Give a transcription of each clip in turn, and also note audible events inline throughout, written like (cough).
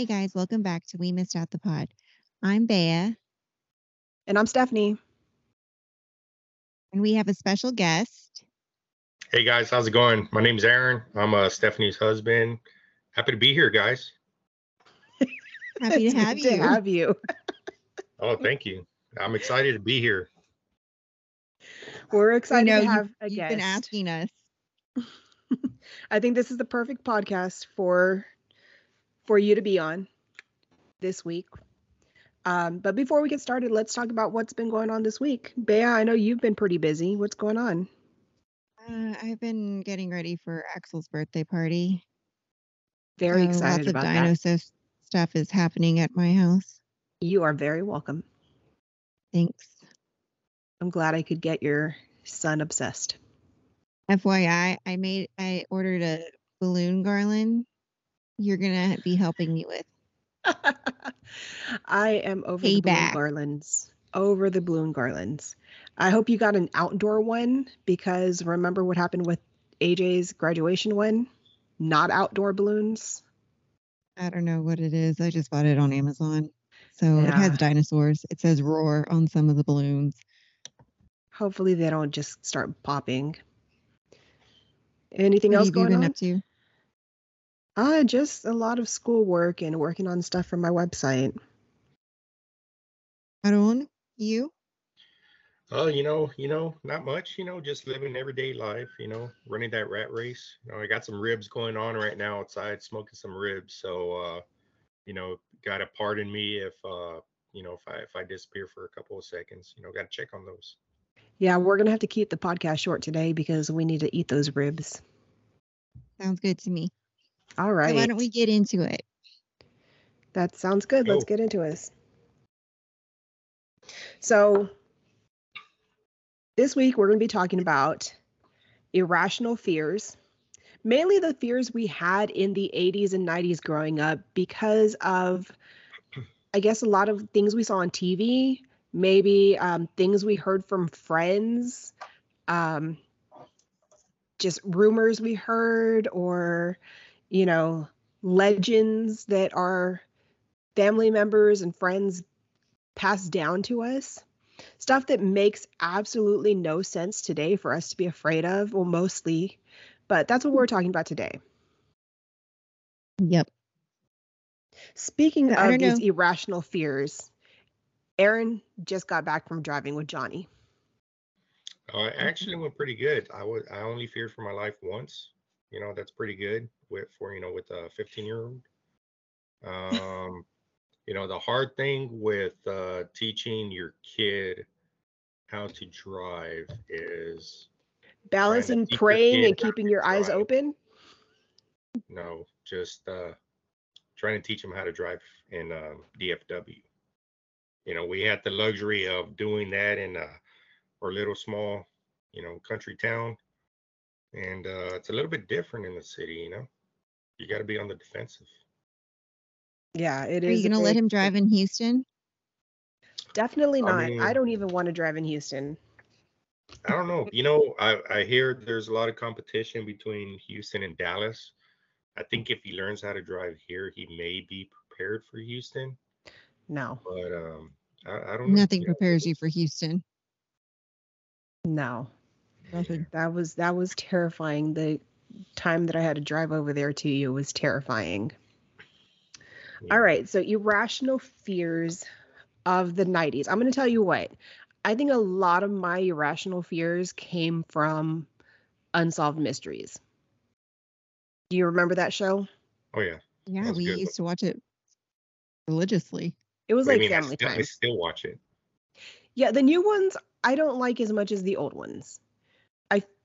Hey guys, welcome back to We Missed Out the Pod. I'm Bea, And I'm Stephanie. and we have a special guest. Hey guys, how's it going? My name's Aaron. I'm uh, Stephanie's husband. Happy to be here, guys. (laughs) Happy It's to have you. To have you. Oh, thank you. I'm excited to be here. We're excited know to you- have a you've been asking us. (laughs) I think this is the perfect podcast for for you to be on this week. Um, but before we get started, let's talk about what's been going on this week. Bea, I know you've been pretty busy. What's going on? Uh, I've been getting ready for Axel's birthday party. Very so excited lots about of that. dino stuff is happening at my house. You are very welcome. Thanks. I'm glad I could get your son obsessed. FYI, I made I ordered a balloon garland. You're gonna be helping me with. (laughs) I am over the balloon garlands. Over the balloon garlands. I hope you got an outdoor one because remember what happened with AJ's graduation one? Not outdoor balloons. I don't know what it is. I just bought it on Amazon. So it has dinosaurs. It says roar on some of the balloons. Hopefully they don't just start popping. Anything What else going on? up to? Uh, just a lot of schoolwork and working on stuff for my website. Aaron, you? Oh, you know, you know, not much. You know, just living everyday life. You know, running that rat race. You know, I got some ribs going on right now outside, smoking some ribs. So, uh, you know, gotta pardon me if, uh, you know, if I if I disappear for a couple of seconds. You know, gotta check on those. Yeah, we're gonna have to keep the podcast short today because we need to eat those ribs. Sounds good to me. All So why don't we get into it? That sounds good. Let's get into this. So, this week we're going to be talking about irrational fears, mainly the fears we had in the 80s and 90s growing up because of, I guess, a lot of things we saw on TV, maybe um, things we heard from friends, um, just rumors we heard, or, you know, legends that our family members and friends pass down to us. Stuff that makes absolutely no sense today for us to be afraid of, well, mostly, but that's what we're talking about today. Yep. Speaking I of these know. irrational fears, Aaron just got back from driving with Johnny. Uh, it actually went pretty good. I was I only feared for my life once. You know, that's pretty good with for you know with a 15 year old. Um, (laughs) you know, the hard thing with uh, teaching your kid how to drive is Balancing praying and keeping your eyes drive. open. No, just uh, trying to teach them how to drive in um, DFW. You know, we had the luxury of doing that in uh, our little small, you know, country town, and uh, it's a little bit different in the city. You know, you got to be on the defensive. Yeah, it Are is. you a gonna let him drive in Houston? Definitely not. I mean- don't even want to drive in Houston. I don't know. You know, I, I hear there's a lot of competition between Houston and Dallas. I think if he learns how to drive here, he may be prepared for Houston. No, But um, I, I don't. Nothing know, prepares you for Houston. no. Nothing. That was that was terrifying. The time that I had to drive over there to you was terrifying. yeah. All right, so irrational fears of the 90s. I'm going to tell you what. I think a lot of my irrational fears came from Unsolved Mysteries. Do you remember that show? Oh yeah. Yeah, we good. used to watch it religiously. It was What like you mean? I family time. I still watch it. Yeah, the new ones I don't like as much as the old ones.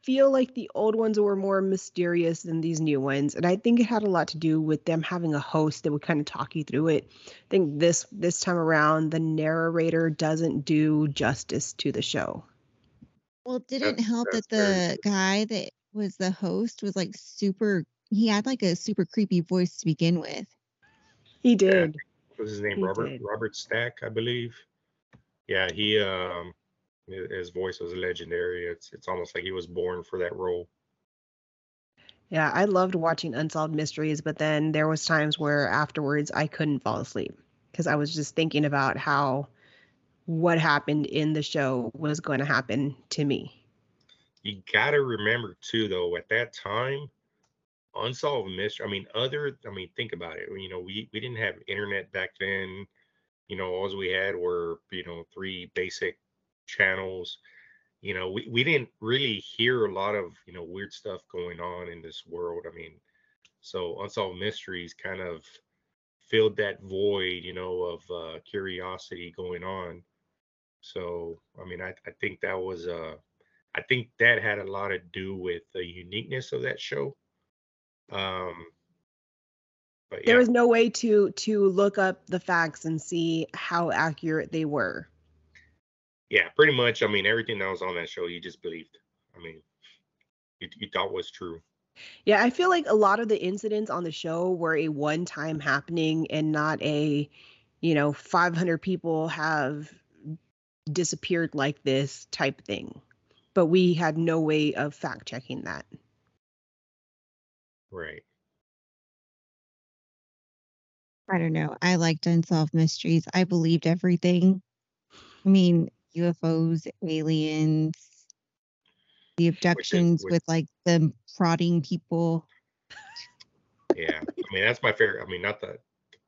I feel like the old ones were more mysterious than these new ones, and I think it had a lot to do with them having a host that would kind of talk you through it. I think this this time around the narrator doesn't do justice to the show. Well, it didn't That's- help that that's very the guy that was the host was like super. He had like a super creepy voice to begin with. He did. What was his name? He Robert did. Robert Stack, I believe. Yeah, he um hi- his voice was legendary. It's it's almost like he was born for that role. Yeah, I loved watching Unsolved Mysteries, but then there was times where afterwards I couldn't fall asleep because I was just thinking about how what happened in the show was going to happen to me. You got to remember too, though, at that time, unsolved mystery. I mean, other. I mean, think about it. You know, we we didn't have internet back then. You know, all we had were you know three basic channels. You know, we we didn't really hear a lot of you know weird stuff going on in this world. I mean, so unsolved mysteries kind of filled that void, you know, of uh, curiosity going on. So, I mean, I, I think that was uh, I think that had a lot to do with the uniqueness of that show. Um, but yeah. there was no way to to look up the facts and see how accurate they were. Yeah, pretty much. I mean, everything that was on that show, you just believed. I mean, you, you thought was true. Yeah, I feel like a lot of the incidents on the show were a one-time happening and not a, you know, 500 people have disappeared like this type thing but we had no way of fact checking that. Right. I don't know. I liked Unsolved Mysteries. I believed everything. I mean, UFOs, aliens, the abductions with like the prodding people. Yeah. I mean, that's my favorite. I mean, not the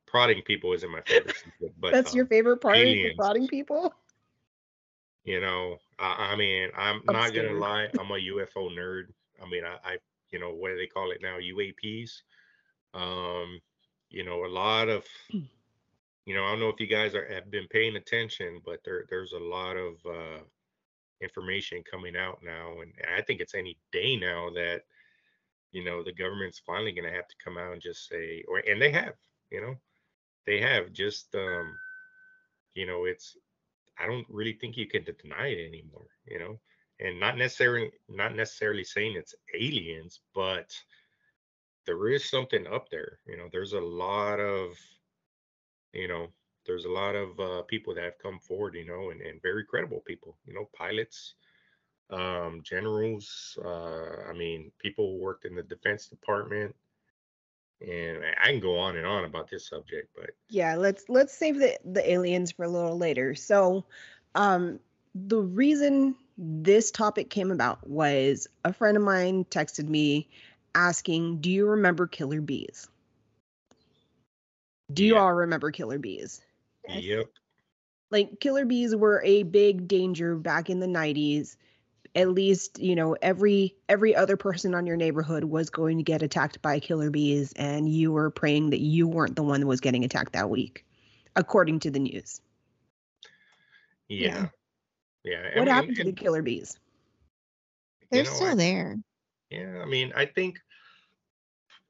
prodding people isn't my favorite, but that's um, your favorite part aliens. of prodding people? You know, I, I mean, I'm, I'm not scared. gonna lie, I'm a UFO nerd. I mean, I, I, you know, what do they call it now? UAPs. Um, you know, a lot of, hmm. (clears throat) you know, I don't know if you guys are have been paying attention, but there there's a lot of uh, information coming out now, and I think it's any day now that, you know, the government's finally gonna have to come out and just say, or and they have, you know, they have just, um, you know, it's I don't really think you can deny it anymore, you know. And not necessarily not necessarily saying it's aliens, but there is something up there. You know, there's a lot of, you know, there's a lot of uh, people that have come forward, you know, and, and very credible people, you know, pilots, um, generals. Uh, I mean, people who worked in the Defense Department, and I can go on and on about this subject, but yeah, let's let's save the the aliens for a little later. So, um, the reason this topic came about was a friend of mine texted me asking, "Do you remember killer bees?" Do you yeah. all remember killer bees? Yep. Like killer bees were a big danger back in the 90s at least you know every every other person on your neighborhood was going to get attacked by killer bees and you were praying that you weren't the one that was getting attacked that week according to the news yeah yeah, yeah. what happened to the killer bees they're know, still I, there yeah i mean i think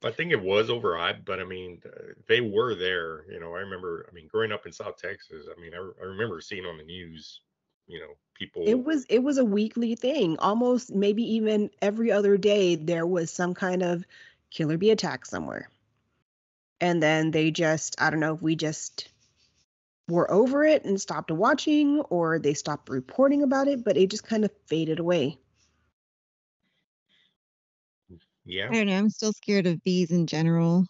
I think it was overhyped, but I mean, uh, they were there. You know, I remember. I mean, growing up in South Texas, I mean, I, I remember seeing on the news you know people it was it was a weekly thing almost maybe even every other day there was some kind of killer bee attack somewhere and then they just i don't know if we just were over it and stopped watching or they stopped reporting about it but it just kind of faded away yeah i don't know i'm still scared of bees in general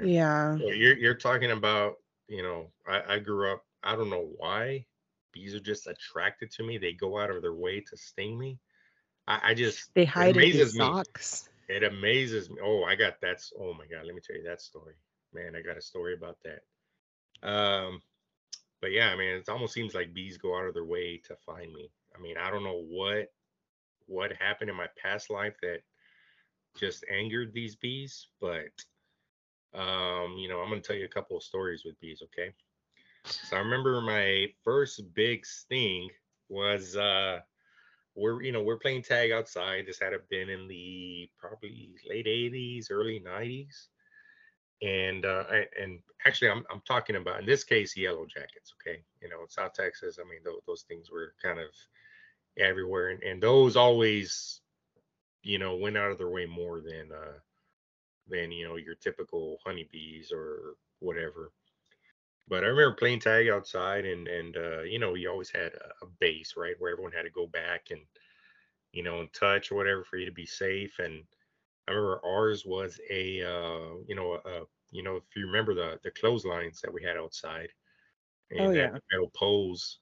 yeah, yeah. you're, you're talking about you know I, I grew up i don't know why bees are just attracted to me. They go out of their way to sting me. I, I just they hide in the socks. Me. It amazes me. Oh, I got that's oh my god, let me tell you that story. Man, I got a story about that. Um but yeah, I mean it almost seems like bees go out of their way to find me. I mean, I don't know what what happened in my past life that just angered these bees, but um, you know, I'm gonna tell you a couple of stories with bees, okay? So I remember my first big sting was uh we're you know we're playing tag outside. This had been in the probably late 80s, early 90s. And uh and actually I'm I'm talking about in this case yellow jackets, okay? You know, South Texas, I mean those, those things were kind of everywhere and, and those always you know went out of their way more than uh than you know your typical honeybees or whatever but I remember playing tag outside, and and uh, you know you always had a, a, base right where everyone had to go back and you know and touch or whatever for you to be safe. And I remember ours was a uh, you know a you know if you remember the the clotheslines that we had outside and Oh, that yeah. metal poles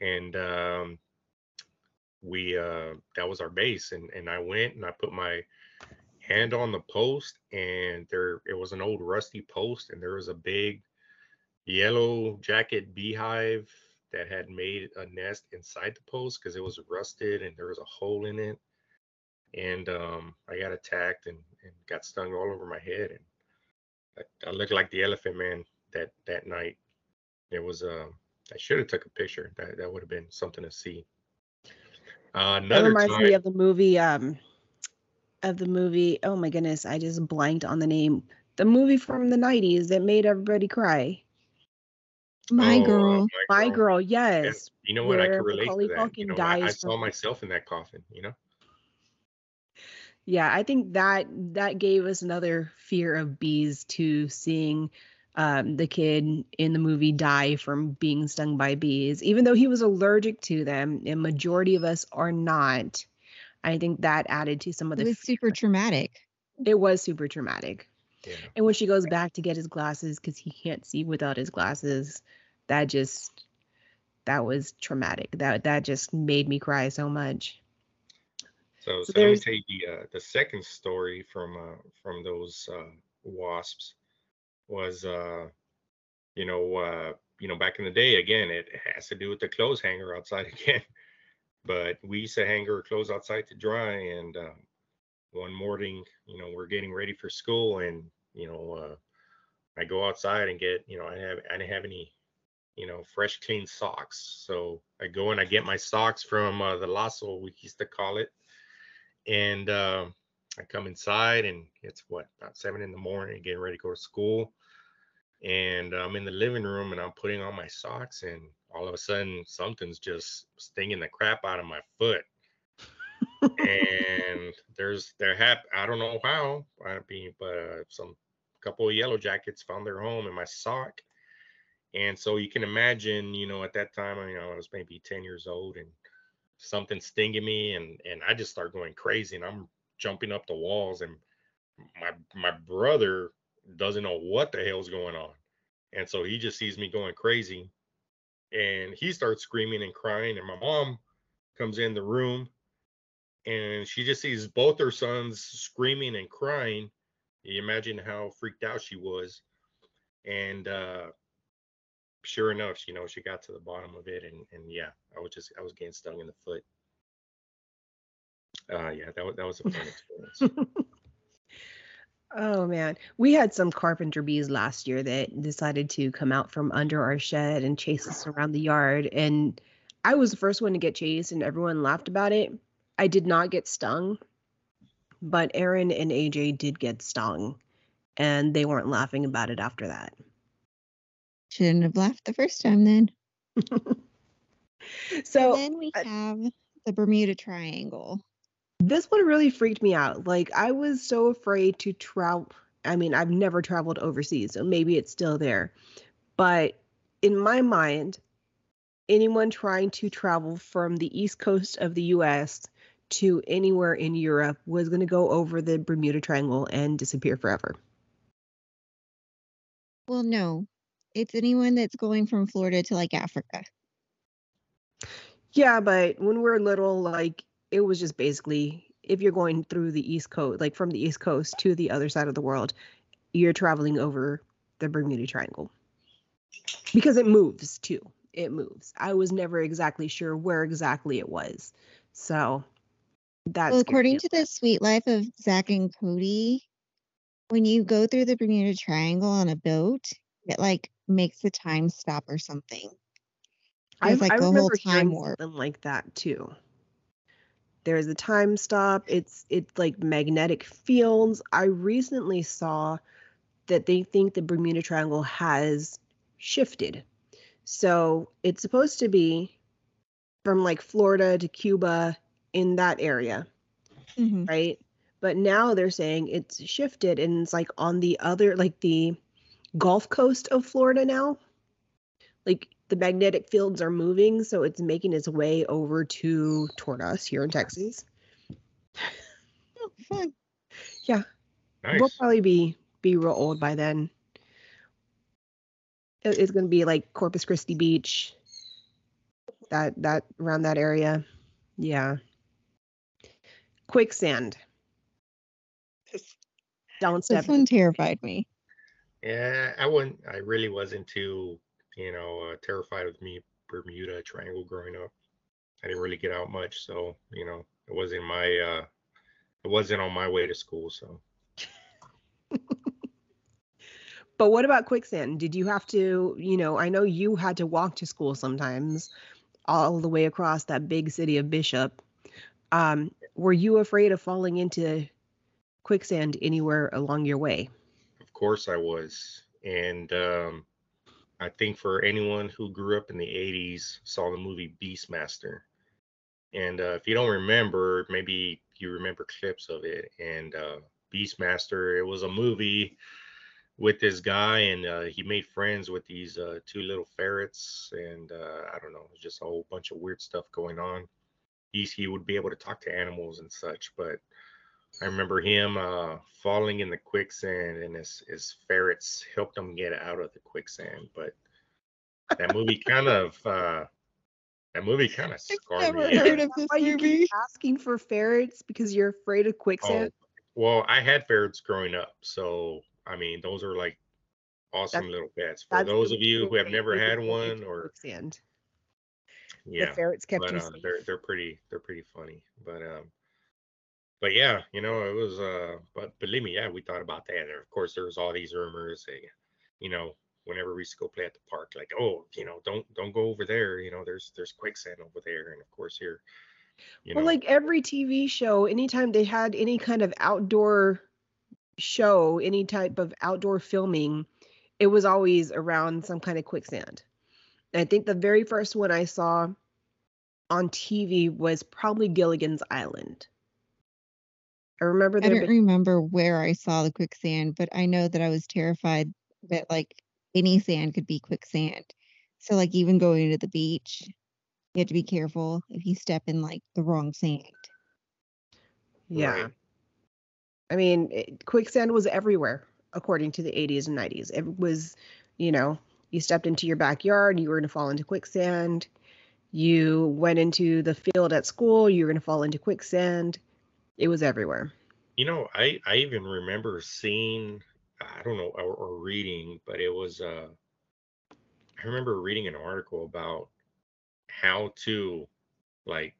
and um we uh that was our base and and I went and I put my hand on the post and there it was an old rusty post and there was a big yellow jacket beehive that had made a nest inside the post because it was rusted and there was a hole in it. And um I got attacked and, and got stung all over my head and I, I looked like the elephant man that that night. It was um I should have took a picture. That that would have been something to see uh, That reminds time me of the movie. Um, of the movie. Oh my goodness, I just blanked on the name. The movie from the '90s that made everybody cry. My Oh, uh, girl. My girl, yes. You know what? I can relate Macaulay to that. You know, I, I saw from- myself in that coffin. You know. Yeah, I think that that gave us another fear of bees to seeing um, the kid in the movie die from being stung by bees, even though he was allergic to them, and majority of us are not. I think that added to some of the. It the. was super traumatic. It was super traumatic. Yeah. And when she goes back to get his glasses because he can't see without his glasses, that just that was traumatic. That that just made me cry so much. So, So so let me there's- tell you the uh, the second story from uh, from those uh, wasps was uh, you know uh, you know back in the day again it has to do with the clothes hanger outside (laughs) again, but we used to hang our clothes outside to dry and um, one morning you know we're getting ready for school and you know uh, I go outside and get you know I have I didn't have any you know fresh clean socks. So I go and I get my socks from uh, the lasso we used to call it. And um, I come inside and it's what about seven in the morning, getting ready to go to school, and I'm in the living room and I'm putting on my socks, and all of a sudden something's just stinging the crap out of my foot, and there's there hap I don't know how I mean, but uh, some couple of yellow jackets found their home in my sock. And so you can imagine, you know, at that time, you know, I was maybe 10 years old and something stinging me and and I just start going crazy and I'm jumping up the walls and my my brother doesn't know what the hell's going on. And so he just sees me going crazy and he starts screaming and crying and my mom comes in the room and she just sees both her sons screaming and crying. You imagine how freaked out she was. And uh sure enough, you know, she got to the bottom of it, and and yeah, I was just I was getting stung in the foot. Uh, yeah, that was that was a fun (laughs) experience. Oh man, we had some carpenter bees last year that decided to come out from under our shed and chase us around the yard. And I was the first one to get chased, and everyone laughed about it. I did not get stung, but Aaron and AJ did get stung, and they weren't laughing about it after that. Shouldn't have laughed the first time then. (laughs) So then we I- have the Bermuda Triangle. This one really freaked me out. Like I was so afraid to travel. I mean, I've never traveled overseas, so maybe it's still there. But in my mind, anyone trying to travel from the east coast of the US to anywhere in Europe was going to go over the Bermuda Triangle and disappear forever. Well, no, it's anyone that's going from Florida to like Africa. Yeah, but when we we're little, like it was just basically if you're going through the east coast, like from the east coast to the other side of the world, you're traveling over the Bermuda Triangle. Because it moves too. It moves. I was never exactly sure where exactly it was. So that's well, according to the Suite Life of Zack and Cody, when you go through the Bermuda Triangle on a boat, it like makes the time stop or something. I, There's, like, I the whole time warp. something like that too. There's a time stop. It's it's like magnetic fields. I recently saw that they think the Bermuda Triangle has shifted. So it's supposed to be from like Florida to Cuba in that area, Mhm. right? But now they're saying it's shifted and it's like on the other like the Gulf Coast of Florida now. Like the magnetic fields are moving, so it's making its way over to toward us here in Texas. Oh, fun. Yeah. Nice. We'll probably be be real old by then. It- It's gonna be like Corpus Christi Beach. That that around that area. Yeah. Quicksand. Don't step This one terrified me. Yeah, I wouldn't. I really wasn't too, you know, uh, terrified of me Bermuda Triangle growing up. I didn't really get out much, so you know, it wasn't my. uh It wasn't on my way to school, so (laughs) But what about quicksand? Did you have to, you know, I know you had to walk to school sometimes all the way across that big city of Bishop. Um, were you afraid of falling into quicksand anywhere along your way? of course I was. And um I think for anyone who grew up in the '80s, saw the movie Beastmaster. And uh, if you don't remember, maybe you remember clips of it. And uh, Beastmaster, it was a movie with this guy, and uh, he made friends with these uh, two little ferrets, and uh, I don't know, just a whole bunch of weird stuff going on. He he would be able to talk to animals and such, but I remember him uh, falling in the quicksand, and his his ferrets helped him get out of the quicksand. But that movie kind of uh, that movie kind of scarred never me. heard yeah. of this Why you movie. asking for ferrets because you're afraid of quicksand? Oh, well, I had ferrets growing up, so I mean, those are like awesome That's- little pets. For those of you who have never had one, or quicksand. yeah, The ferrets kept but you uh, safe. they're they're pretty they're pretty funny. But um, but yeah, you know, it was uh, but believe me, yeah, we thought about that. And of course, there was all these rumors, eh, you know, whenever we used to go play at the park, like, oh, you know, don't don't go over there. You know, there's there's quicksand over there, and of course here, you well, know, like every TV show, anytime they had any kind of outdoor show, any type of outdoor filming, it was always around some kind of quicksand. And I think the very first one I saw on TV was probably Gilligan's Island. I remember I don't being remember where I saw the quicksand, but I know that I was terrified that like any sand could be quicksand. So like even going to the beach, you have to be careful if you step in like the wrong sand. Yeah. Right. I mean, it, quicksand was everywhere, according to the 80s and 90s. It was, you know, you stepped into your backyard, you were going to fall into quicksand. You went into the field at school, you were going to fall into quicksand. It was everywhere. You know, I I even remember seeing, I don't know, or, or reading, but it was uh I remember reading an article about how to like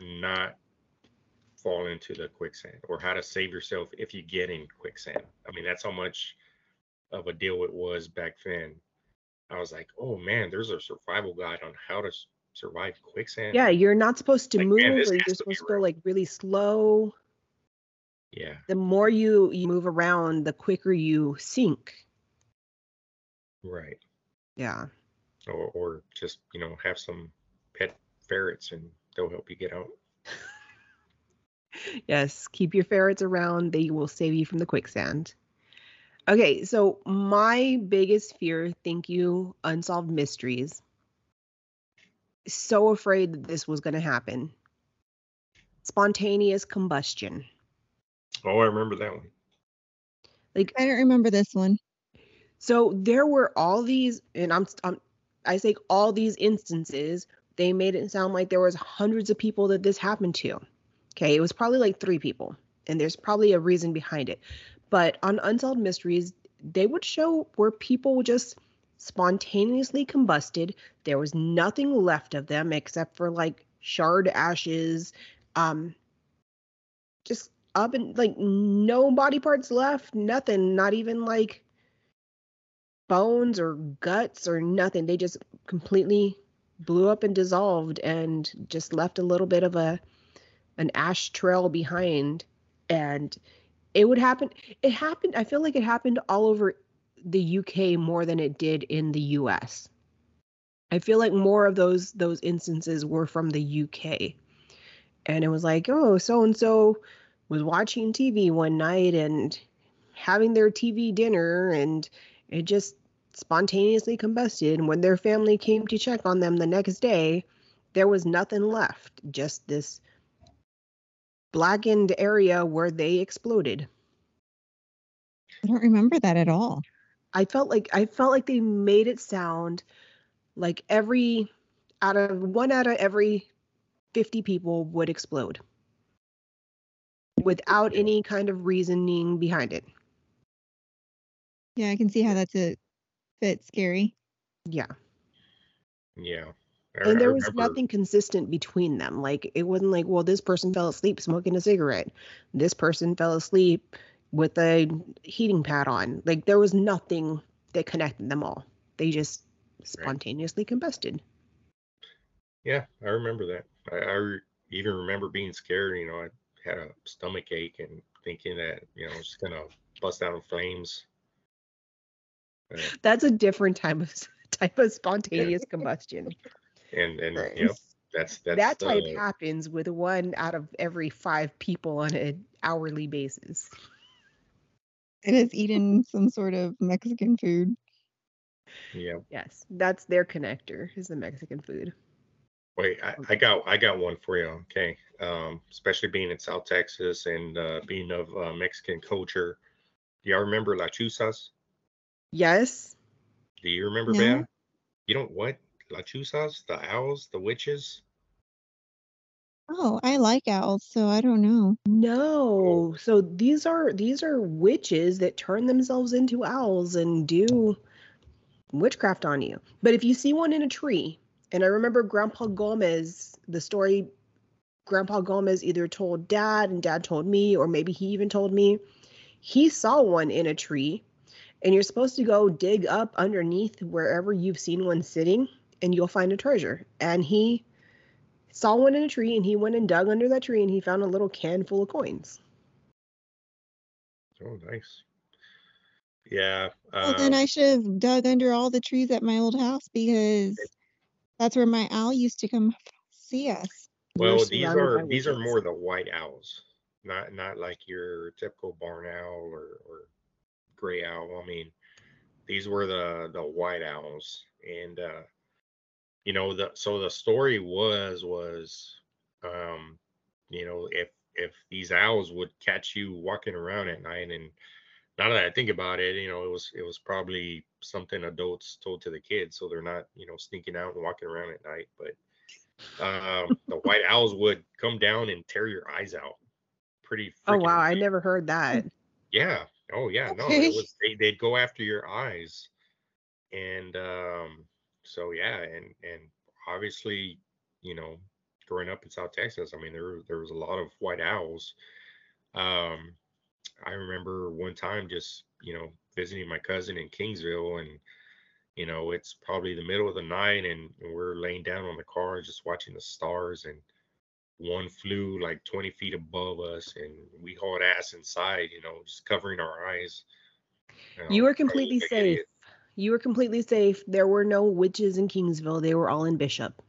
not fall into the quicksand or how to save yourself if you get in quicksand. I mean, that's how much of a deal it was back then. I was like, oh man, there's a survival guide on how to survive quicksand. Yeah, you're not supposed to Like, move, man, or you're to supposed to go like really slow. Yeah. The more you, you move around, the quicker you sink. Right. Yeah. Or or just, you know, have some pet ferrets and they'll help you get out. (laughs) Yes, keep your ferrets around. They will save you from the quicksand. Okay, so my biggest fear, thank you, unsolved mysteries. So afraid that this was going to happen. Spontaneous combustion. Oh, I remember that one. Like I don't remember this one. So there were all these, and I'm, I'm I say all these instances. They made it sound like there was hundreds of people that this happened to. Okay, it was probably like three people, and there's probably a reason behind it. But on Unsolved Mysteries, they would show where people just spontaneously combusted. There was nothing left of them except for like shard ashes, um, just up and like no body parts left, nothing, not even like bones or guts or nothing. They just completely blew up and dissolved and just left a little bit of a an ash trail behind and it would happen it happened I feel like it happened all over the UK more than it did in the US. I feel like more of those those instances were from the UK. And it was like, "Oh, so and so was watching TV one night and having their TV dinner and it just spontaneously combusted. And when their family came to check on them the next day, there was nothing left, just this blackened area where they exploded. I don't remember that at all. I felt like I felt like they made it sound like every out of one out of every 50 people would explode without any kind of reasoning behind it. Yeah, I can see how that's a bit scary. Yeah. Yeah. I, and there was remember... nothing consistent between them. Like it wasn't like, well, this person fell asleep smoking a cigarette. This person fell asleep with a heating pad on. Like there was nothing that connected them all. They just spontaneously right. combusted. Yeah, I remember that. I, I re- even remember being scared. You know, I had a stomach ache and thinking that you know I was just gonna bust out in flames. (laughs) That's a different type of (laughs) type of spontaneous yeah. combustion. And and right. you know, that's that's that type uh, happens with one out of every five people on an hourly basis. It has eaten some sort of Mexican food. Yeah. Yes, that's their connector is the Mexican food. Wait, I, I, got I got one for you. Okay, um, especially being in South Texas and uh, being of uh, Mexican culture. Do y'all remember La Chusas? Yes. Do you remember, no. Ben? You don't what? Chusas, the owls, the witches. Oh, I like owls, so I don't know. No. So these are these are witches that turn themselves into owls and do witchcraft on you. But if you see one in a tree, and I remember Grandpa Gomez, the story Grandpa Gomez either told dad and dad told me, or maybe he even told me, he saw one in a tree. And you're supposed to go dig up underneath wherever you've seen one sitting, and you'll find a treasure. And he saw one in a tree, and he went and dug under that tree, and he found a little can full of coins. Oh, nice. Yeah. Well, then um I should have dug under all the trees at my old house because that's where my owl used to come see us. Well, these are these are more the white owls, not not like your typical barn owl or, or gray owl. I mean, these were the the white owls, and uh, you know the so the story was was um, you know if if these owls would catch you walking around at night and now that I think about it, you know, it was it was probably something adults told to the kids, so they're not, you know, sneaking out and walking around at night. But um, the (laughs) white owls would come down and tear your eyes out. Pretty. Oh wow, I never heard that. (laughs) Yeah. Oh yeah. Okay. No, it was they, they'd go after your eyes, and um, so yeah, and and obviously, you know, growing up in South Texas, I mean, there there was a lot of white owls. Um, I remember one time just, you know, visiting my cousin in Kingsville and you know, it's probably the middle of the night and, and we're laying down on the car just watching the stars and one flew like 20 feet above us and we hauled ass inside, you know, just covering our eyes. You, know, you were completely safe. Idiot. You were completely safe. There were no witches in Kingsville. They were all in Bishop.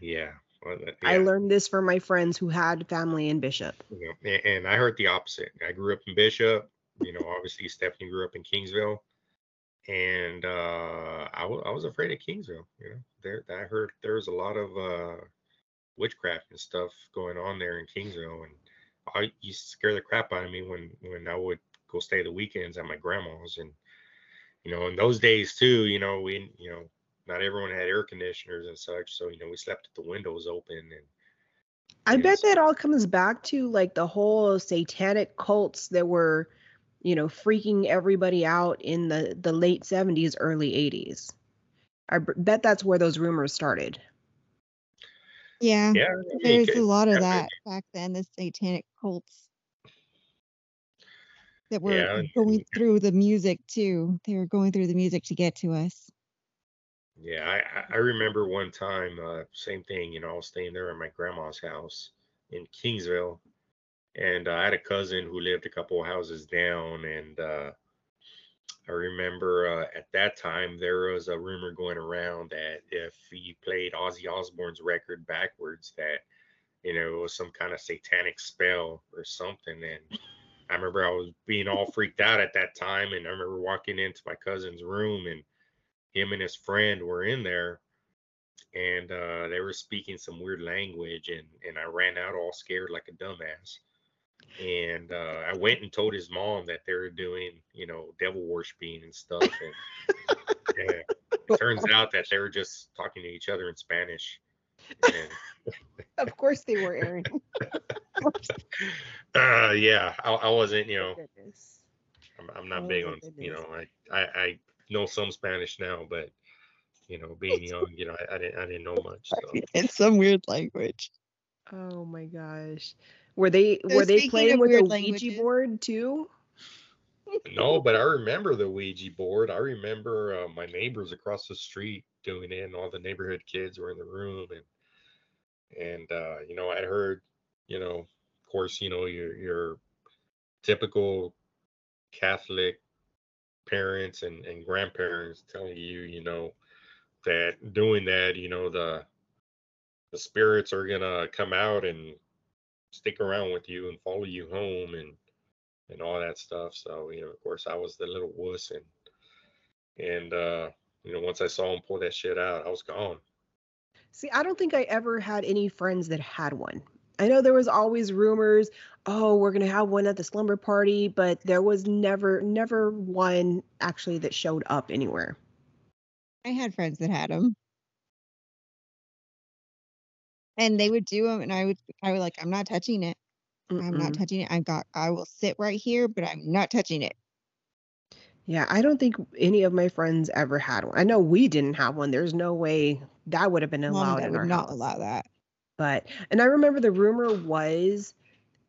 Yeah. Well, yeah. I learned this from my friends who had family in Bishop. Yeah. And I heard the opposite. I grew up in Bishop. You know, obviously Stephanie grew up in Kingsville, and uh, I, w- I was afraid of Kingsville. You know, there I heard there was a lot of uh, witchcraft and stuff going on there in Kingsville, and I used to scare the crap out of me when when I would go stay the weekends at my grandma's, and you know, in those days too, you know, we you know not everyone had air conditioners and such, so you know we slept with the windows open and. I bet that all comes back to like the whole satanic cults that were, you know, freaking everybody out in the the late 70s, early 80s. I bet that's where those rumors started. Yeah, yeah there's a lot of that back then. The satanic cults that were yeah. going through the music too. They were going through the music to get to us. Yeah, I, I remember one time, uh, same thing, you know, I was staying there at my grandma's house in Kingsville. And uh, I had a cousin who lived a couple of houses down. And uh, I remember uh, at that time, there was a rumor going around that if you played Ozzy Osbourne's record backwards, that, you know, it was some kind of satanic spell or something. And I remember I was being all freaked out at that time. And I remember walking into my cousin's room and him and his friend were in there and uh, they were speaking some weird language, and and I ran out all scared like a dumbass. And uh, I went and told his mom that they were doing, you know, devil worshiping and stuff. And, (laughs) and it turns out that they were just talking to each other in Spanish. And, (laughs) of course they were, Aaron. (laughs) uh, yeah, I, I wasn't, you know, I'm, I'm not Oh big my on, you know, I, I, I know some Spanish now, but you know, being (laughs) young, you know, I, I didn't, I didn't know much. So. It's some weird language. Oh my gosh. Were they So were they playing with a weird Ouija languages- board too? No, but I remember the Ouija board. I remember uh, my neighbors across the street doing it, and all the neighborhood kids were in the room, and and uh, you know, I heard, you know, of course, you know, your your typical Catholic parents and and grandparents telling you, you know, that doing that, you know, the the spirits are gonna come out and stick around with you and follow you home and and all that stuff. So, you know, of course, I was the little wuss, and and uh, you know, once I saw him pull that shit out, I was gone. See, I don't think I ever had any friends that had one. I know there was always rumors, oh, we're gonna have one at the slumber party, but there was never, never one actually that showed up anywhere. I had friends that had them. And they would do them, and I would, I would like, I'm not touching it. I'm not touching it. I got, I will sit right here, but I'm not touching it. Yeah, I don't think any of my friends ever had one. I know we didn't have one. There's no way that would have been Mom allowed and would not house. allow that. But and I remember the rumor was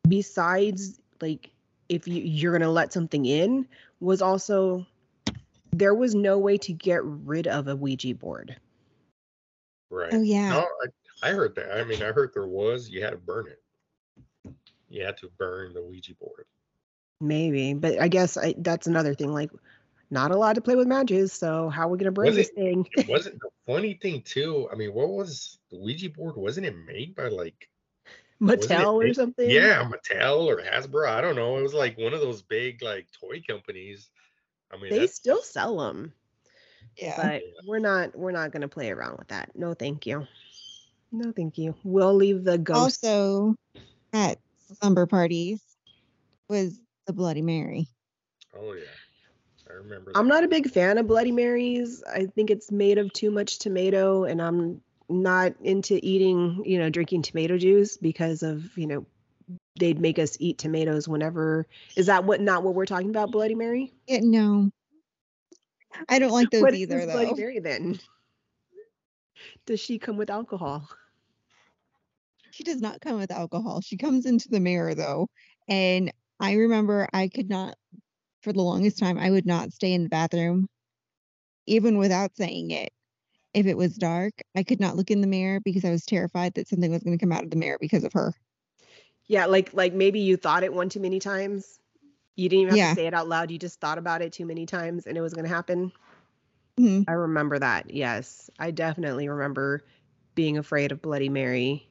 besides like if you you're going to let something in was also there was no way to get rid of a Ouija board. Right. Oh yeah. No, I, I heard that. I mean, I heard there was. You had to burn it. You had to burn the Ouija board. Maybe, but I guess I, that's another thing like not allowed to play with matches, so how are we going to burn Was this (laughs) it- thing? It wasn't the funny thing too. I mean, what was the Ouija board? Wasn't it made by like wasn't it Mattel or big? something? yeah, Mattel or Hasbro? I don't know. It was like one of those big like toy companies. I mean, They still sell them. yeah. but we're not we're not going to play around with that no thank you no thank you we'll leave the ghost also, at slumber parties was the Bloody Mary. oh yeah, I remember. i'm that. not a big fan of bloody marys i think it's made of too much tomato and i'm not into eating you know drinking tomato juice because of you know they'd make us eat tomatoes whenever is that what not what we're talking about bloody mary Yeah, no. I don't like those what is either, this though. bloody mary then does she come with alcohol She does not come with alcohol. She comes into the mirror though. And I remember I could not, for the longest time, I would not stay in the bathroom, even without saying it. If it was dark, I could not look in the mirror because I was terrified that something was going to come out of the mirror because of her. Yeah, like like maybe you thought it one too many times. You didn't even have Yeah. to say it out loud. You just thought about it too many times and it was going to happen. Mhm. I remember that. Yes. I definitely remember being afraid of Bloody Mary.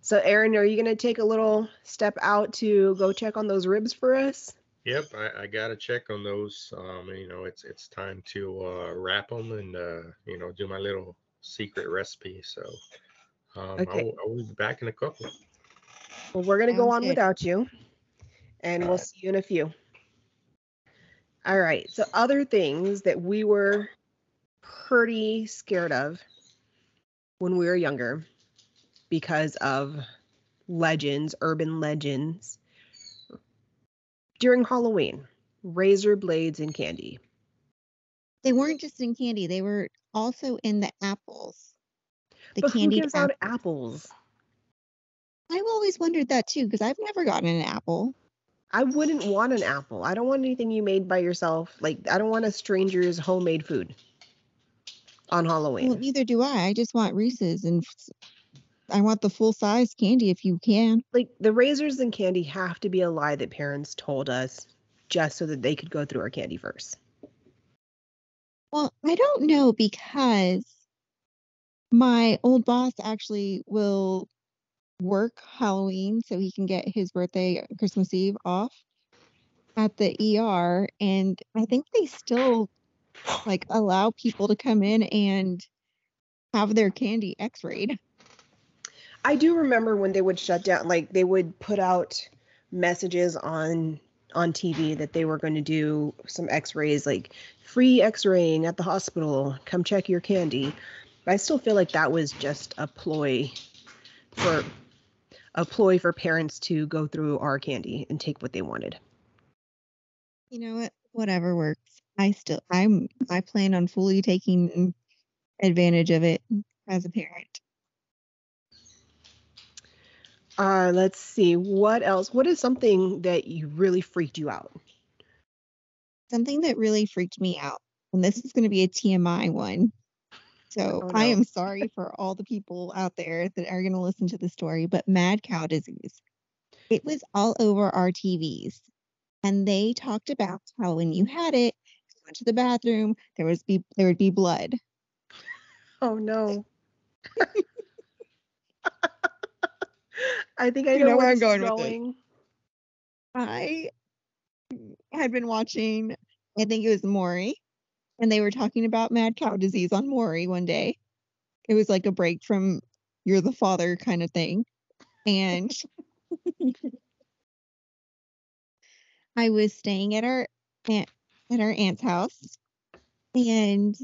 So Aaron, are you going to take a little step out to go check on those ribs for us? Yep, I, I gotta check on those. Um, you know, it's it's time to uh, wrap them and uh, you know do my little secret recipe. So um, Okay. I'll, I'll be back in a couple. Well, we're going to go on good. without you and we'll Alright. see you in a few. All right. So, other things that we were pretty scared of when we were younger because of legends, urban legends during Halloween razor blades and candy. They weren't just in candy, they were also in the apples. The but who candied gives out apples? I've always wondered that too because I've never gotten an apple. I wouldn't want an apple. I don't want anything you made by yourself. Like, I don't want a stranger's homemade food on Halloween. Well, neither do I. I just want Reese's and I want the full size candy if you can. like the razors and candy have to be a lie that parents told us just so that they could go through our candy first. Well, I don't know because my old boss actually will work Halloween so he can get his birthday uh, Christmas Eve off at the ER and I think they still like allow people to come in and have their candy x-rayed. I do remember when they would shut down, like they would put out messages on on TV that they were going to do some X-rays, like free X-raying at the hospital. Come check your candy. But I still feel like that was just a ploy for a ploy for parents to go through our candy and take what they wanted. You know what? Whatever works. I still I'm I plan on fully taking advantage of it as a parent. Uh, let's see. What else? What is something that you really freaked you out? Something that really freaked me out, and this is going to be a TMI one. So oh, no. I am (laughs) sorry for all the people out there that are going to listen to the story, but mad cow disease. It was all over our TVs. And they talked about how when you had it, you went to the bathroom, there was be there would be blood. Oh no. (laughs) I think I know, you know where I'm going, going with it. I had been watching, I think it was Maury, and they were talking about mad cow disease on Maury one day. It was like a break from you're the father kind of thing. And (laughs) I was staying at our aunt at our aunt's house and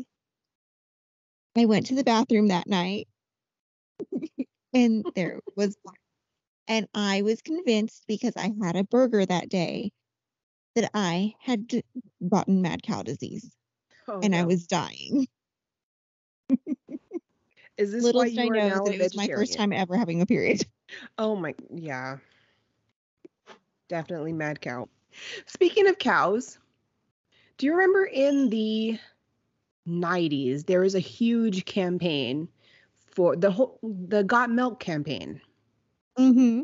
I went to the bathroom that night (laughs) and there was and I was convinced because I had a burger that day that I had gotten mad cow disease oh, and no. I was dying. (laughs) Is this Little did I know that it was my first time ever having a period. (laughs) Oh my, yeah. Definitely mad cow. Speaking of cows, do you remember in the 90s there was a huge campaign for the whole the Got Milk campaign? Mm-hmm.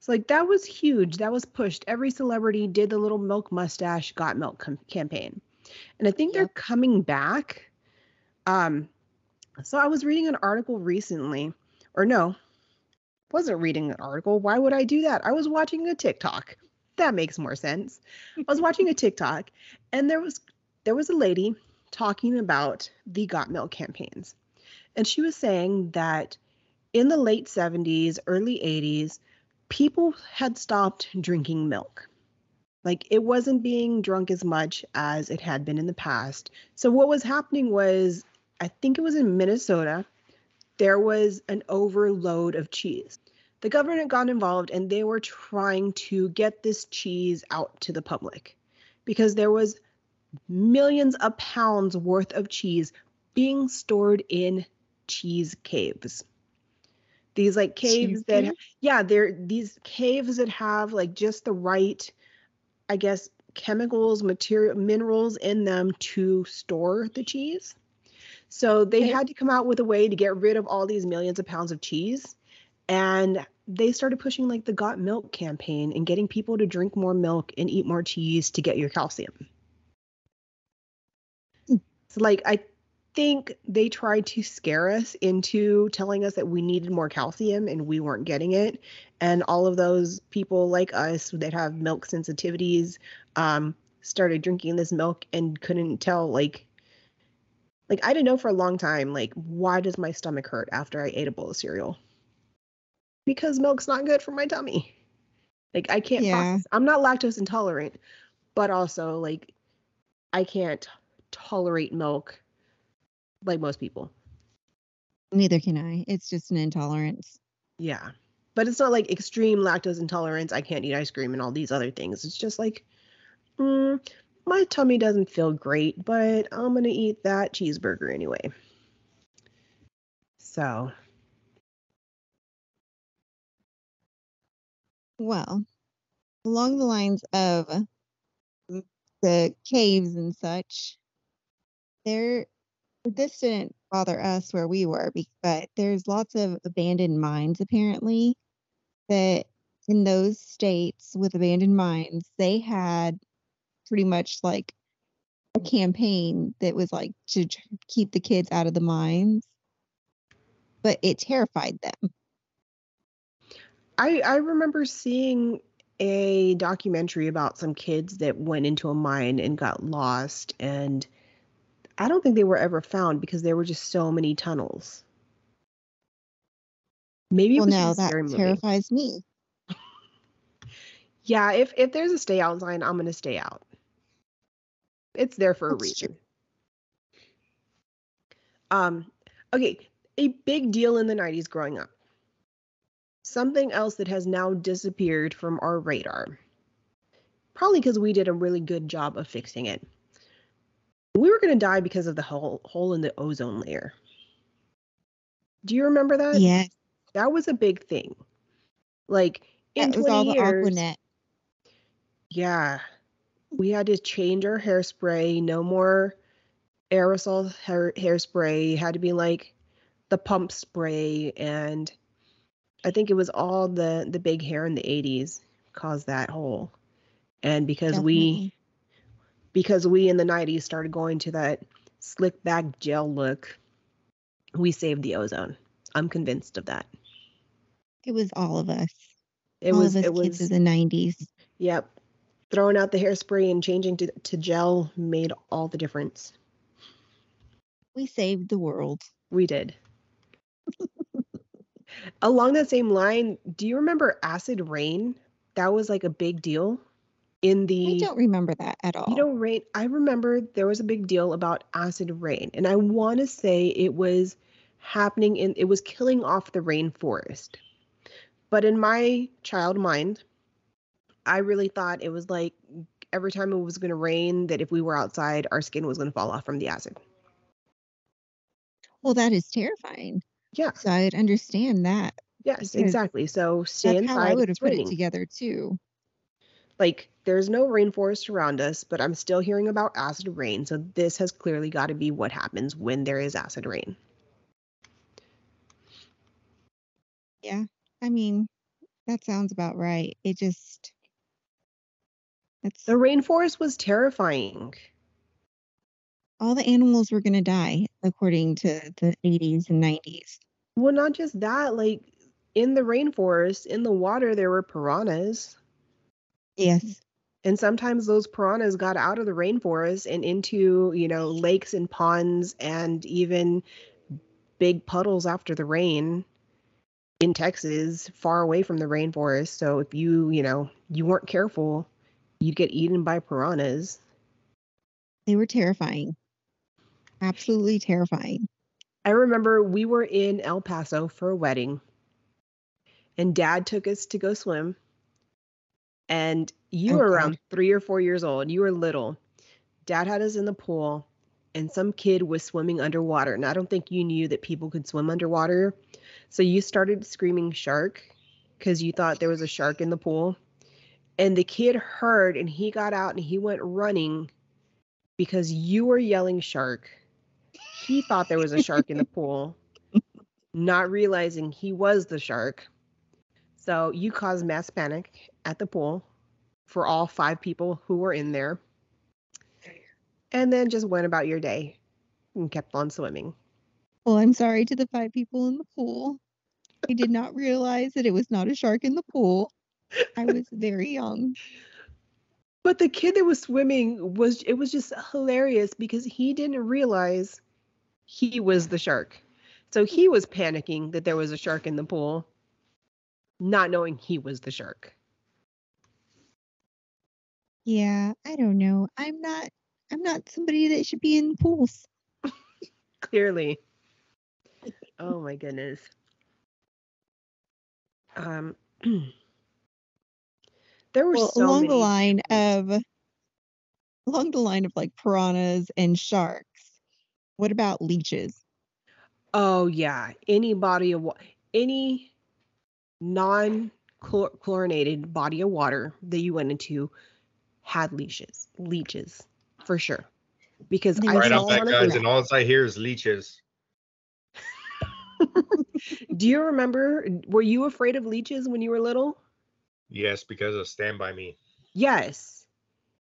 So like that was huge. That was pushed. Every celebrity did the little milk mustache got milk com- campaign. And I think yep. they're coming back. Um so I was reading an article recently or no, wasn't reading an article. Why would I do that? I was watching a TikTok. That makes more sense. I was watching a (laughs) TikTok and there was there was a lady talking about the Got Milk campaigns. And she was saying that in the late 70s, early 80s, people had stopped drinking milk. Like it wasn't being drunk as much as it had been in the past. So what was happening was, I think it was in Minnesota, there was an overload of cheese. The government got involved and they were trying to get this cheese out to the public because there was millions of pounds worth of cheese being stored in cheese caves these like caves that yeah they're these caves that have like just the right i guess chemicals material minerals in them to store the cheese. So they had to come out with a way to get rid of all these millions of pounds of cheese and they started pushing like the got milk campaign and getting people to drink more milk and eat more cheese to get your calcium. Hmm. so like i think they tried to scare us into telling us that we needed more calcium and we weren't getting it. And all of those people like us that have milk sensitivities um, started drinking this milk and couldn't tell like like I didn't know for a long time like why does my stomach hurt after I ate a bowl of cereal? Because milk's not good for my tummy. Like I can't yeah. process. I'm not lactose intolerant, but also like I can't tolerate milk like most people. Neither can I. It's just an intolerance. Yeah. But it's not like extreme lactose intolerance. I can't eat ice cream and all these other things. It's just like, mm, my tummy doesn't feel great, but I'm going to eat that cheeseburger anyway. So. Well, along the lines of the caves and such, there this didn't bother us where we were, but there's lots of abandoned mines apparently that in those states with abandoned mines, they had pretty much like a campaign that was like to keep the kids out of the mines, but it terrified them. I I remember seeing a documentary about some kids that went into a mine and got lost and I don't think they were ever found because there were just so many tunnels. Maybe Well, now that movie. terrifies me. (laughs) Yeah, if if there's a stay out sign, I'm gonna stay out. It's there for a That's true. reason. Um, okay, a big deal in the 90s growing up. Something else that has now disappeared from our radar. Probably because we did a really good job of fixing it. We were gonna die because of the hole hole in the ozone layer. Do you remember that? Yes, That was a big thing. Like in that was 20 all the years. Aquanet. Yeah. We had to change our hairspray. No more aerosol hair, hairspray. Had to be like the pump spray. And I think it was all the, the big hair in the 80s caused that hole. And because we Definitely. Because we in the 90s started going to that slick back gel look, we saved the ozone. I'm convinced of that. It was all of us. It all was of us it kids was of the '90s. Yep. Throwing out the hairspray and changing to, to gel made all the difference. We saved the world. We did. (laughs) Along that same line, do you remember acid rain? That was like a big deal in the I don't remember that at all. you know rain. I remember there was a big deal about acid rain, and I want to say it was happening in it was killing off the rainforest. But in my child mind, I really thought it was like every time it was going to rain that if we were outside, our skin was going to fall off from the acid. well, that is terrifying. Yeah. So I would understand that. Yes, exactly. So stay That's how I would have put it together too. Like there's no rainforest around us, but I'm still hearing about acid rain. So this has clearly got to be what happens when there is acid rain. Yeah. I mean, that sounds about right. It just that's The rainforest was terrifying. all the animals were going to die according to the 80s and 90s. Well, not just that, like in the rainforest, in the water, there were piranhas. Yes. And sometimes those piranhas got out of the rainforest and into, you know, lakes and ponds and even big puddles after the rain in Texas, far away from the rainforest. So if you, you know, you weren't careful, you'd get eaten by piranhas. They were terrifying. Absolutely terrifying. I remember we were in El Paso for a wedding, and dad took us to go swim. And you Oh, were God. around three or four years old. You were little. Dad had us in the pool, and some kid was swimming underwater. And I don't think you knew that people could swim underwater. So you started screaming shark because you thought there was a shark in the pool. And the kid heard and he got out and he went running because you were yelling shark. He thought there was a shark in the (laughs) pool, not realizing he was the shark. So you caused mass panic at the pool for all five people who were in there. And then just went about your day and kept on swimming. Well, I'm sorry to the five people in the pool. I did not realize that it was not a shark in the pool. I was (laughs) very young. But the kid that was swimming was it was just hilarious because he didn't realize he was the shark. So he was panicking that there was a shark in the pool, not knowing he was the shark. Yeah, I don't know. I'm not I'm not somebody that should be in pools. (laughs) Clearly. Oh my goodness. Um (clears throat) there were Well, so along the line of along the line of like piranhas and sharks. What about leeches? Oh yeah, any body of wa- any non chlorinated body of water that you went into had leashes, leeches for sure. Because I Right off that, guys, and all I hear is leeches. (laughs) Do you remember? Were you afraid of leeches when you were little? Yes, because of Stand By Me. Yes.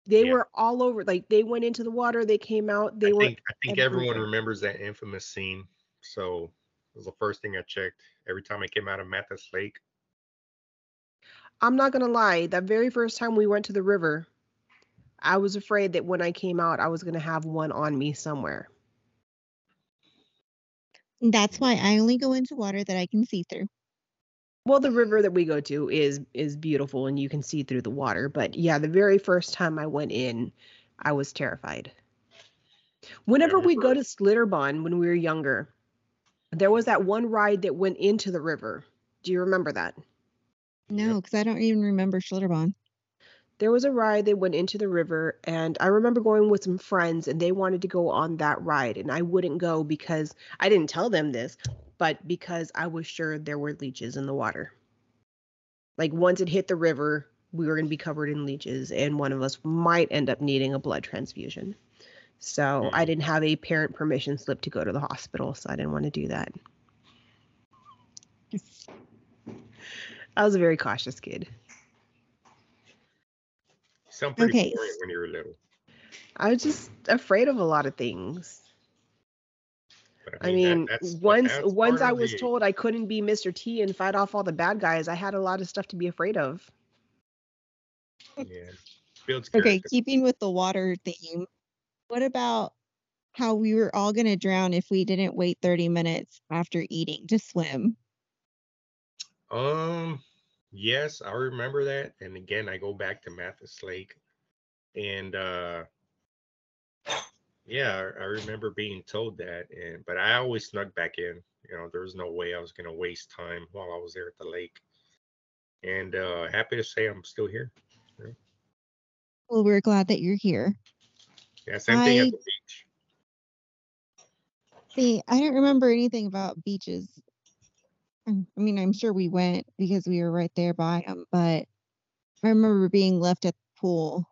They Yeah. were all over. Like they went into the water, they came out, they I were think I think everyone remembers that infamous scene. So was the first thing I checked every time I came out of Mathis Lake. I'm not gonna lie, that very first time we went to the river, I was afraid that when I came out, I was gonna have one on me somewhere. That's why I only go into water that I can see through. Well, the river that we go to is is beautiful and you can see through the water, but yeah, the very first time I went in, I was terrified. Whenever we go to Schlitterbahn when we were younger, there was that one ride that went into the river. Do you remember that? No, because I don't even remember Schlitterbahn. There was a ride that went into the river, and I remember going with some friends, and they wanted to go on that ride, and I wouldn't go because I didn't tell them this, but because I was sure there were leeches in the water. Like once it hit the river, we were going to be covered in leeches, and one of us might end up needing a blood transfusion. So I mm-hmm. didn't have a parent permission slip to go to the hospital, so I didn't want to do that. I was a very cautious kid. You sound pretty Okay. when you were little. I was just afraid of a lot of things. But I that- mean, that's- once that's once I was the- told I couldn't be Mr. T and fight off all the bad guys, I had a lot of stuff to be afraid of. Yeah. Builds Okay, keeping with the water theme, what about how we were all going to drown if we didn't wait 30 minutes after eating to swim? Um, yes, I remember that. And again, I go back to Mathis Lake, and uh, yeah, I, I remember being told that. And but I always snuck back in. You know, there was no way I was gonna waste time while I was there at the lake. And uh, happy to say I'm still here. Well, we're glad that you're here. Yeah, same thing I- at the beach. See, I don't remember anything about beaches. Um, I mean, I'm sure we went because we were right there by them, but I remember being left at the pool,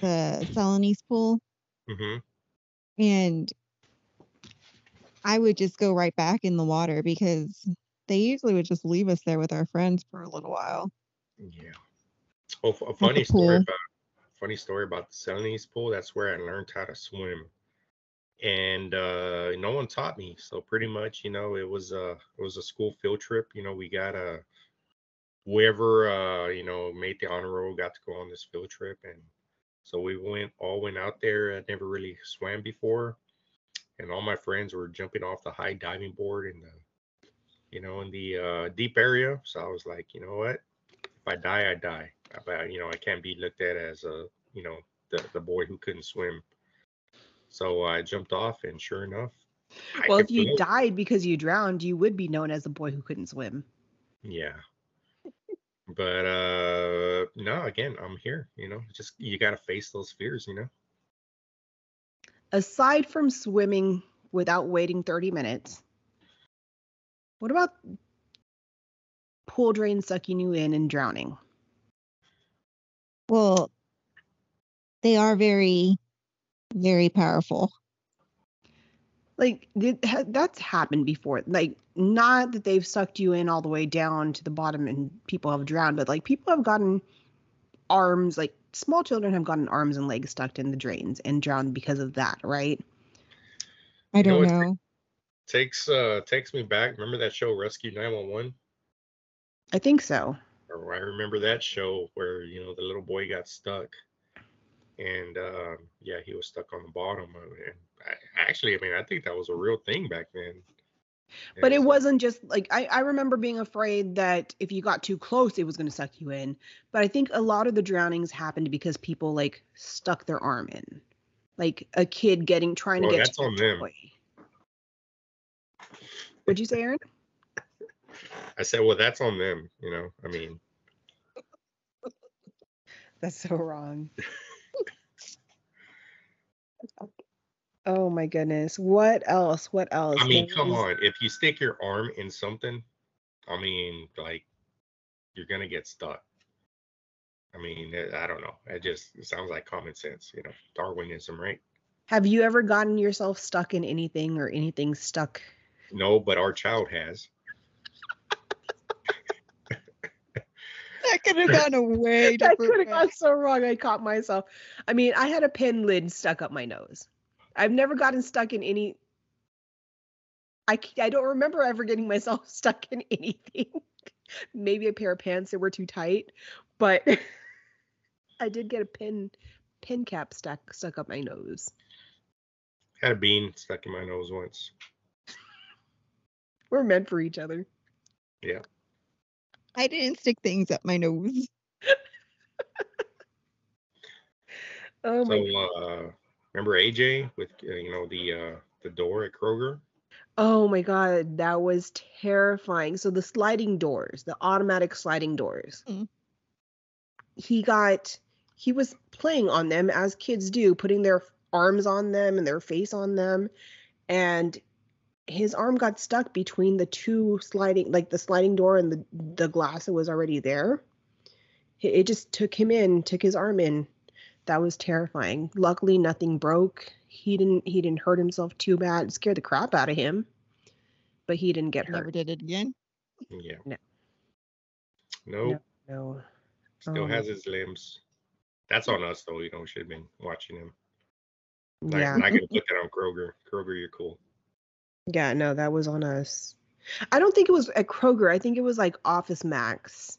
the Celanese pool, hmm and I would just go right back in the water because they usually would just leave us there with our friends for a little while. Yeah. Oh, a funny story about funny story about the Celanese pool. That's where I learned how to swim, and uh, no one taught me. So pretty much, you know, it was a it was a school field trip. You know, we got a whoever uh, you know made the honor roll got to go on this field trip, and so we went all went out there. I never really swam before, and all my friends were jumping off the high diving board in the you know in the uh, deep area. So I was like, you know what? if I die, I die. But you know, I can't be looked at as a you know the the boy who couldn't swim. So I jumped off, and sure enough, well, if you float. died because you drowned, you would be known as the boy who couldn't swim. yeah. But uh no, again, I'm here. You know, just you got to face those fears. You know. Aside from swimming without waiting 30 minutes, what about pool drain sucking you in and drowning? Well, they are very, very powerful. Like that's happened before. Like not that they've sucked you in all the way down to the bottom and people have drowned, but like people have gotten arms, like small children have gotten arms and legs stuck in the drains and drowned because of that, right? I don't what's- know. Takes uh takes me back. Remember that show Rescue 911? I think so. Or I remember that show where you know the little boy got stuck, and um, yeah, he was stuck on the bottom. of it. And I, actually, I mean, I think that was a real thing back then. But it wasn't just like I, I remember being afraid that if you got too close, it was going to suck you in. But I think a lot of the drownings happened because people like stuck their arm in, like a kid getting trying Well, to get that's to on them. toy. What'd you say, Aaron? I said, well, that's on them. You know, I mean, (laughs) That's so wrong. (laughs) oh my goodness. What else? What else? I mean, come on. If you stick your arm in something, I mean, like, you're gonna get stuck. I mean, eh, I don't know. It just it sounds like common sense. You know, Darwinism, right? Have you ever gotten yourself stuck in anything or anything stuck? No, but our child has. That could have gone away. way that could have gone so wrong. I caught myself. I mean, I had a pen lid stuck up my nose. I've never gotten stuck in any. I I don't remember ever getting myself (laughs) stuck in anything. Maybe a pair of pants that were too tight, but (laughs) I did get a pin pin cap stuck stuck up my nose. Had a bean stuck in my nose once. We're meant for each other. Yeah. I didn't stick things up my nose. (laughs) Oh So my uh remember AJ with uh, you know the uh the door at Kroger? Oh my god, that was terrifying. So the sliding doors, the automatic sliding doors. Mm. He got he was playing on them as kids do, putting their arms on them and their face on them and his arm got stuck between the two sliding like the sliding door and the the glass that was already there. It it just took him in, took his arm in. That was terrifying. Luckily nothing broke. He didn't he didn't hurt himself too bad. It scared the crap out of him. But he didn't get hurt Never hurt. did it again. Yeah. No. Nope. No. Still Um, has his limbs. That's on us though, you know, we should have been watching him. Not, Yeah. not gonna put that on Kroger. Kroger, you're cool. Yeah, no, that was on us. I don't think it was at Kroger. I think it was like Office Max.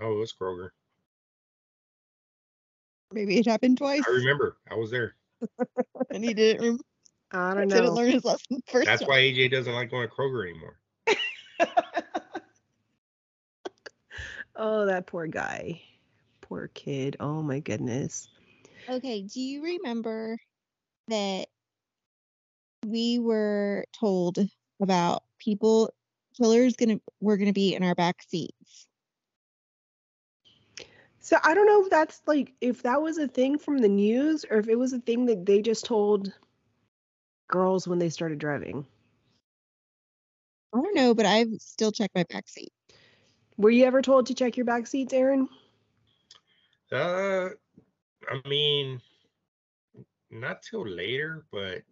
Oh, it was Kroger. Maybe it happened twice, I remember. I was there. (laughs) and he didn't. Rem- I don't know. didn't learn his lesson first. That's time. why AJ doesn't like going to Kroger anymore. (laughs) oh, that poor guy. Poor kid. Oh my goodness. Okay, do you remember that we were told about people killers gonna were gonna be in our back seats? So I don't know if that's like if that was a thing from the news or if it was a thing that they just told girls when they started driving. I don't know, but I've still checked my back seat. Were you ever told to check your back seats, Aaron? Uh, I mean, not till later, but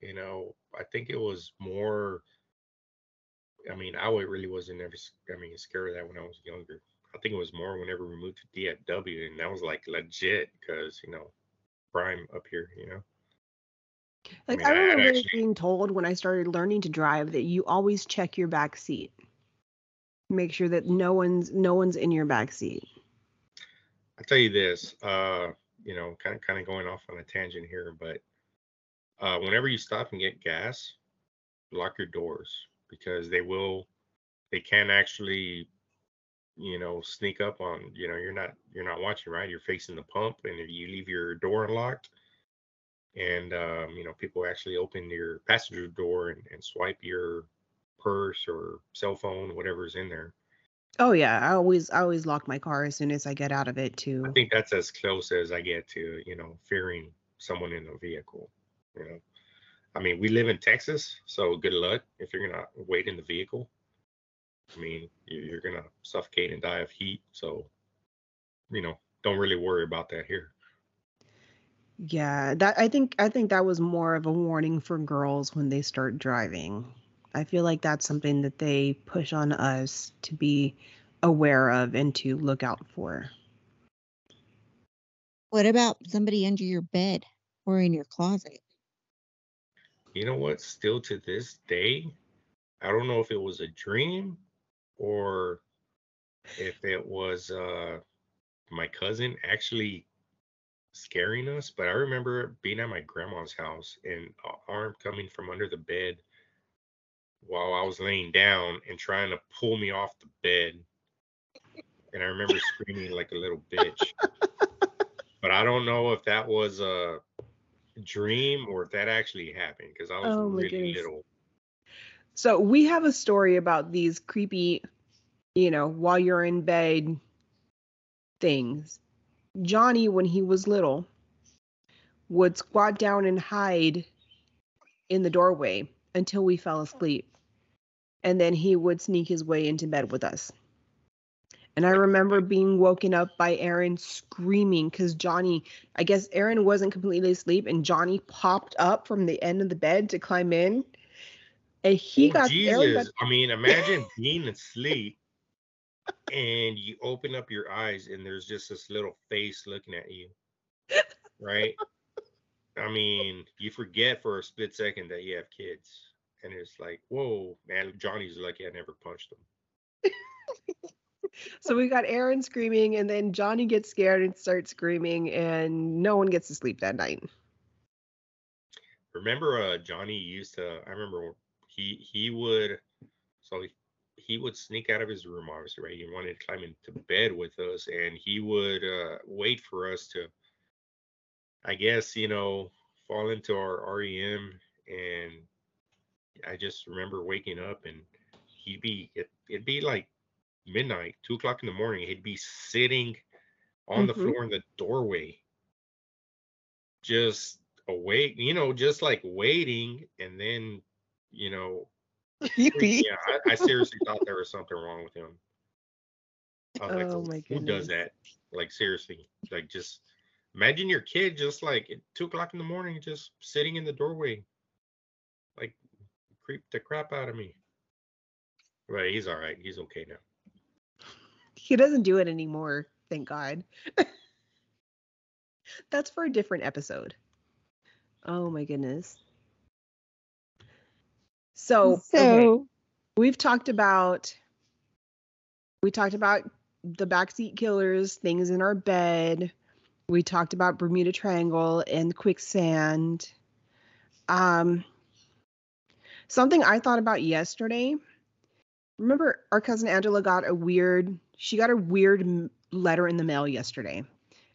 you know, I think it was more. I mean, I really wasn't ever. I mean, scared of that when I was younger. I think it was more whenever we moved to DFW, and that was like legit because you know, prime up here. You know, Like mean, I I remember actually- being told when I started learning to drive that you always check your back seat. Make sure that no one's no one's in your back seat. I tell you this. Uh, you know, kind of kind of going off on a tangent here, but uh, whenever you stop and get gas, lock your doors because they will. They can actually you know sneak up on you know you're not you're not watching right you're facing the pump and if you leave your door unlocked and um, you know people actually open your passenger door and, and swipe your purse or cell phone whatever's in there Oh yeah, I always I always lock my car as soon as I get out of it too. i think that's as close as i get to you know fearing someone in a vehicle you know i mean we live in texas so good luck if you're gonna wait in the vehicle i mean you- you're gonna suffocate and die of heat so you know don't really worry about that here Yeah, that I think I think that was more of a warning for girls when they start driving. I feel like that's something that they push on us to be aware of and to look out for. What about somebody under your bed or in your closet? You know what still to this day i don't know if it was a dream or if it was uh my cousin actually scaring us but i remember being at my grandma's house and an arm coming from under the bed while i was laying down and trying to pull me off the bed. And i remember screaming like a little bitch. (laughs) But i don't know if that was a dream or if that actually happened because i was Oh really little So we have a story about these creepy, you know, while you're in bed things. Johnny, when he was little, would squat down and hide in the doorway until we fell asleep. And then he would sneak his way into bed with us. And I remember being woken up by Aaron screaming because Johnny, I guess Aaron wasn't completely asleep, and Johnny popped up from the end of the bed to climb in. And he Oh, got Aaron got Jesus. I mean, imagine being asleep and you open up your eyes and there's just this little face looking at you. Right? I mean, you forget for a split second that you have kids. And it's like, whoa, man, Johnny's lucky I never punched him. (laughs) So we got Aaron screaming, and then Johnny gets scared and starts screaming, and no one gets to sleep that night. Remember uh Johnny used to I remember he he would so he, he would sneak out of his room obviously right he wanted to climb into bed with us and he would uh wait for us to i guess you know fall into our rem and i just remember waking up and he'd be it, it'd be like midnight two o'clock in the morning he'd be sitting on the Mhm. floor in the doorway just awake you know just like waiting and then you know (laughs) Creepy. yeah, I, I seriously thought there was something wrong with him. I was Oh like, who does that? Like seriously, like just imagine your kid just like at two o'clock in the morning, just sitting in the doorway, like creep the crap out of me. But he's all right. He's okay now. He doesn't do it anymore, thank God. (laughs) That's for a different episode. Oh my goodness. So, okay, so we've talked about we talked about the backseat killers, things in our bed. We talked about Bermuda Triangle and quicksand. Um something I thought about yesterday. Remember our cousin Angela got a weird she got a weird letter in the mail yesterday.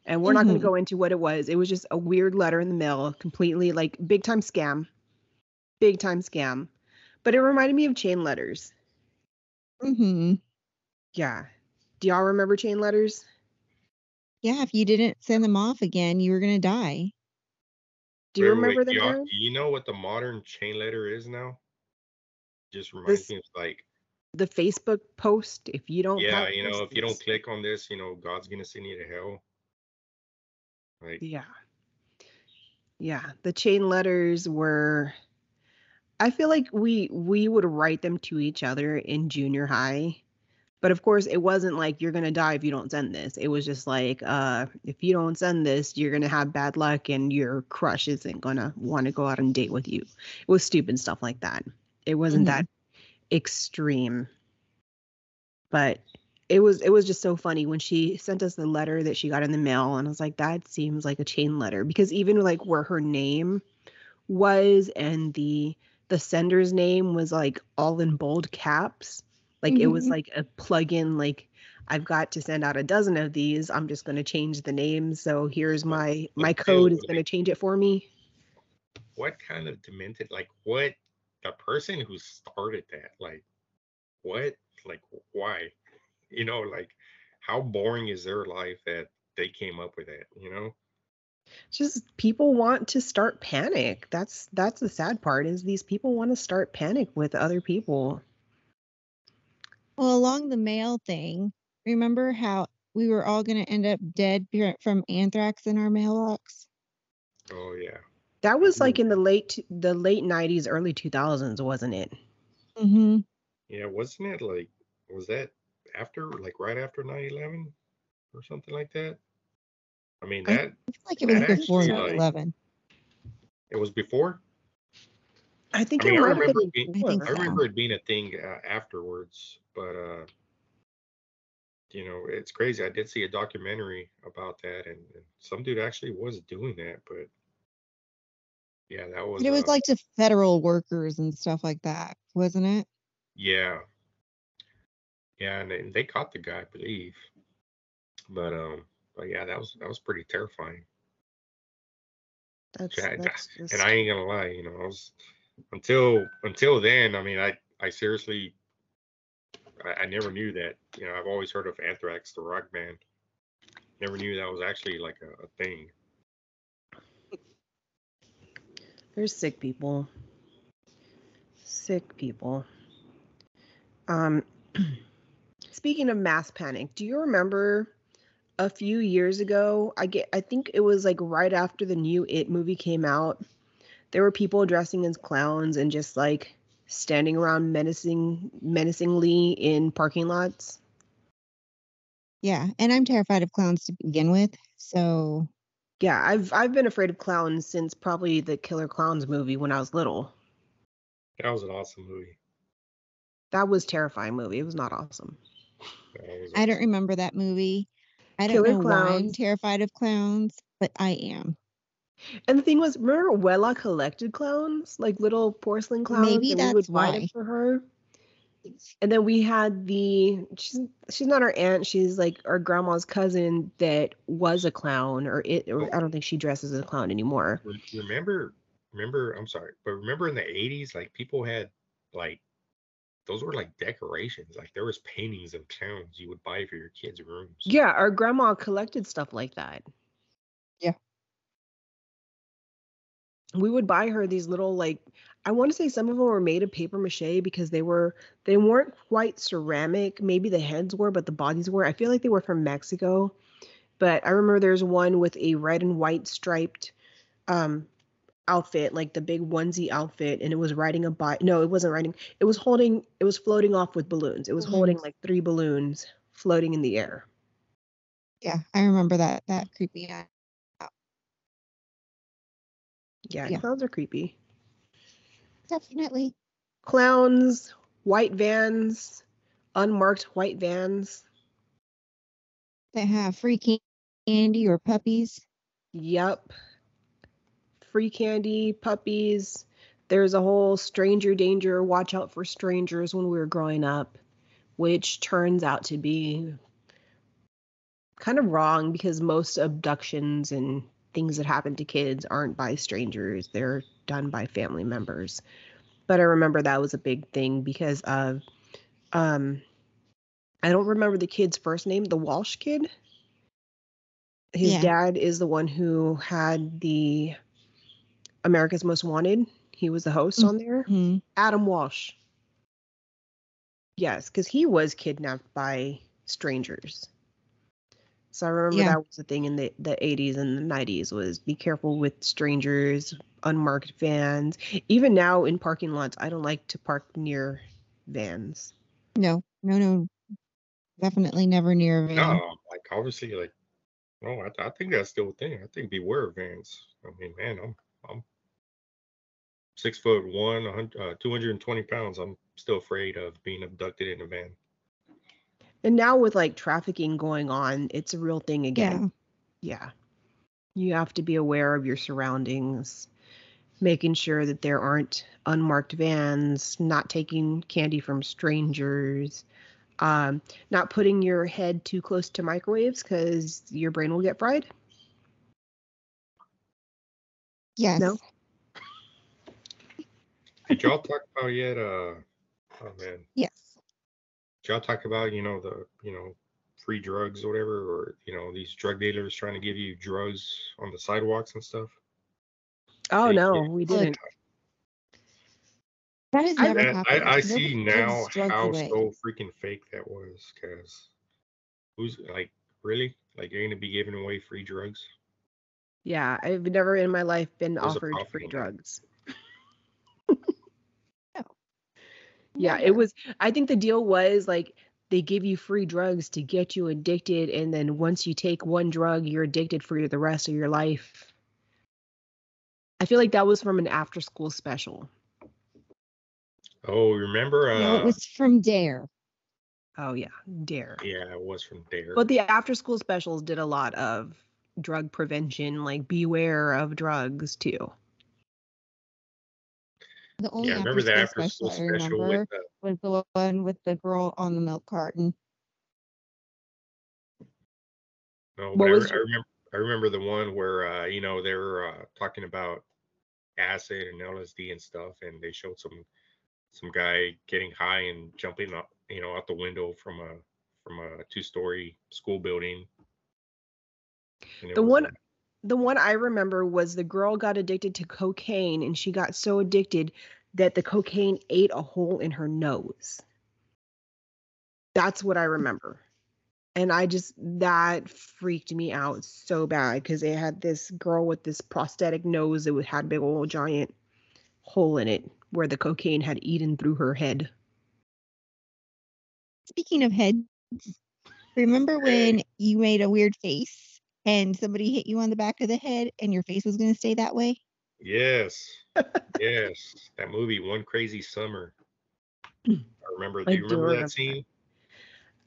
And we're not going to go into what it was. It was just a weird letter in the mail, completely like big time scam. Big time scam. But it reminded me of chain letters. mm-hmm Yeah. Do y'all remember chain letters? yeah, if you didn't send them off again, you were gonna die. Do you Wait, wait, remember wait, them? y'all- do you know what the modern chain letter is now? Just reminds This- me of like, The Facebook post. If you don't, yeah, you know, this, if you don't click on this, you know, God's gonna send you to hell. Like, Yeah. Yeah. The chain letters were I feel like we we would write them to each other in junior high. But of course it wasn't like you're gonna die if you don't send this. It was just like uh if you don't send this, you're gonna have bad luck and your crush isn't gonna want to go out and date with you. It was stupid stuff like that. It wasn't Mhm. that extreme. But it was it was just so funny when she sent us the letter that she got in the mail and I was like that seems like a chain letter because even like where her name was and the the sender's name was like all in bold caps like it was Mhm. like a plug-in like I've got to send out a dozen of these I'm just going to change the name so here's my my code is going to change it for me what kind of demented like what the person who started that like what? Like why? You know like how boring is their life that they came up with that you know? Just people want to start panic. That's that's the sad part is these people want to start panic with other people. Well, along the mail thing, remember how we were all gonna end up dead from anthrax in our mailbox? oh yeah that was like Mhm. in the late the late 90s early 2000s wasn't it Mm-hmm. yeah wasn't it like was that after like right after 9-11 or something like that i mean that I feel like it was before actually, 9/11. it was before i think I mean, I remember been being- I think before. I so. remember it being a thing uh, afterwards, but uh, you know, it's crazy. I did see a documentary about that, and, and some dude actually was doing that. But yeah, that was. But it was uh, like to federal workers and stuff like that, wasn't it? yeah, yeah, and, they- they caught the guy, I believe. But um, but yeah, that was that was pretty terrifying. that's, Yeah, that's just, (laughs) And I ain't gonna lie, you know, I was until until then. I mean, I I seriously, I, I never knew that. You know, I've always heard of Anthrax, the rock band. Never knew that was actually like a, a thing. They're sick people. Sick people. Um (clears throat) speaking of mass panic, do you remember a few years ago? I get I think it was like right after the new It movie came out. There were people dressing as clowns and just like standing around menacing menacingly in parking lots. Yeah, and I'm terrified of clowns to begin with. So Yeah, I've I've been afraid of clowns since probably the Killer Clowns movie when I was little. That was an awesome movie. That was terrifying movie. It was not awesome. That was I don't remember that movie. I don't Killer know why I'm terrified of clowns, but I am. And the thing was, remember Wella collected clowns, like little porcelain clowns, Maybe and we would that's buy them why. for her. And then we had the she's she's not our aunt, she's like our grandma's cousin that was a clown, or it or I don't think she dresses as a clown anymore. Remember, remember, I'm sorry, but remember in the 80s, like people had like those were like decorations. Like there was paintings of clowns you would buy for your kids' rooms. Yeah, our grandma collected stuff like that. Yeah. We would buy her these little like I want to say some of them were made of paper mache because they were they weren't quite ceramic. Maybe the heads were, but the bodies were. I feel like they were from Mexico. But I remember there's one with a red and white striped um outfit, like the big onesie outfit, and it was riding a bike. No, it wasn't riding. It was holding. It was floating off with balloons. It was holding like three balloons floating in the air. Yeah, I remember that. That creepy. Yeah, Yeah. clowns are creepy. Definitely. Clowns, white vans, unmarked white vans. That have free candy or puppies. Yup. Free candy, puppies. There's a whole stranger danger, watch out for strangers when we were growing up, which turns out to be kind of wrong because most abductions and things that happen to kids aren't by strangers, they're done by family members. But I remember that was a big thing because of um I don't remember the kid's first name, the Walsh kid. His Yeah. dad is the one who had the America's Most Wanted. He was the host Mm. on there. Hmm. Adam Walsh. Yes, because he was kidnapped by strangers. So I remember Yeah. that was the thing in the, the 80s and the 90s was be careful with strangers, unmarked vans. Even now in parking lots, I don't like to park near vans. No, no, no. Definitely never near a van. No, like obviously, like no, I, I think that's still a thing. I think beware of vans. I mean, man, I'm I'm six foot one, uh, 220 pounds. I'm still afraid of being abducted in a van. And now with like trafficking going on, it's a real thing again. Yeah. yeah you have to be aware of your surroundings making sure that there aren't unmarked vans not taking candy from strangers um, not putting your head too close to microwaves because your brain will get fried Yes. No. Did y'all talk about yet? Uh, oh man, Yes. did y'all talk about you know the you know free drugs or whatever, or you know these drug dealers trying to give you drugs on the sidewalks and stuff? Oh no we didn't That has I- never Man, happened. I, I see now how away. so freaking fake that was. Cause who's like really like you're gonna be giving away free drugs? yeah i've never in my life been There's offered free drugs No. (laughs) Oh. yeah it was i think the deal was like they give you free drugs to get you addicted and then once you take one drug you're addicted for the rest of your life i feel like that was from an after school special Oh, remember? Uh, No, it was from Dare. oh yeah dare yeah, it was from Dare. but the after school specials did a lot of drug prevention like beware of drugs too The only yeah, remember the after after school school special I remember with the was the one with the girl on the milk carton. No, What but I, was I remember I remember the one where uh, you know they were uh, talking about acid and LSD and stuff, and they showed some some guy getting high and jumping up, you know, out the window from a from a two story school building. The was, one- the one I remember was the girl got addicted to cocaine and she got so addicted that the cocaine ate a hole in her nose. That's what I remember. And I just, that freaked me out so bad because they had this girl with this prosthetic nose that had a big old giant hole in it where the cocaine had eaten through her head. Speaking of heads, remember when you made a weird face and somebody hit you on the back of the head and your face was going to stay that way? yes, (laughs) yes, that movie One Crazy Summer. Hmm. I remember. Do you remember remember that scene?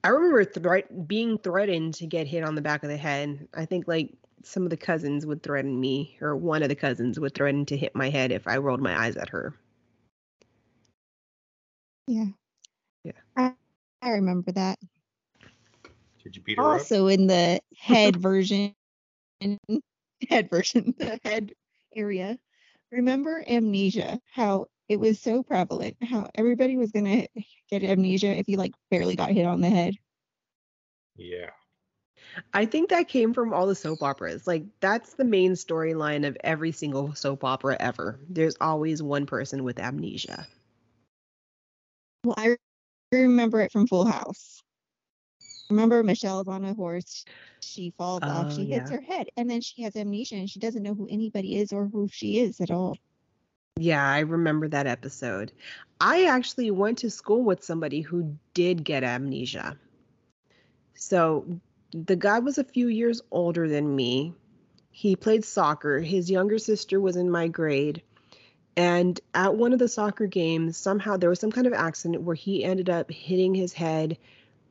I remember threat being threatened to get hit on the back of the head. I think like some of the cousins would threaten me, or one of the cousins would threaten to hit my head if I rolled my eyes at her. Yeah. Yeah. I, I remember that. Did you beat her up? Also in the head (laughs) version, head version, the head area. Remember amnesia? How it was so prevalent. How everybody was gonna get amnesia if you like barely got hit on the head. Yeah. I think that came from all the soap operas. Like that's the main storyline of every single soap opera ever. There's always one person with amnesia. Well, I remember it from Full House. Remember Michelle's on a horse. She falls off. Oh, She hits her head, and then she has amnesia, and she doesn't know who anybody is or who she is at all. Yeah, I remember that episode. I actually went to school with somebody who did get amnesia. So the guy was a few years older than me. He played soccer. His younger sister was in my grade. And at one of the soccer games, somehow there was some kind of accident where he ended up hitting his head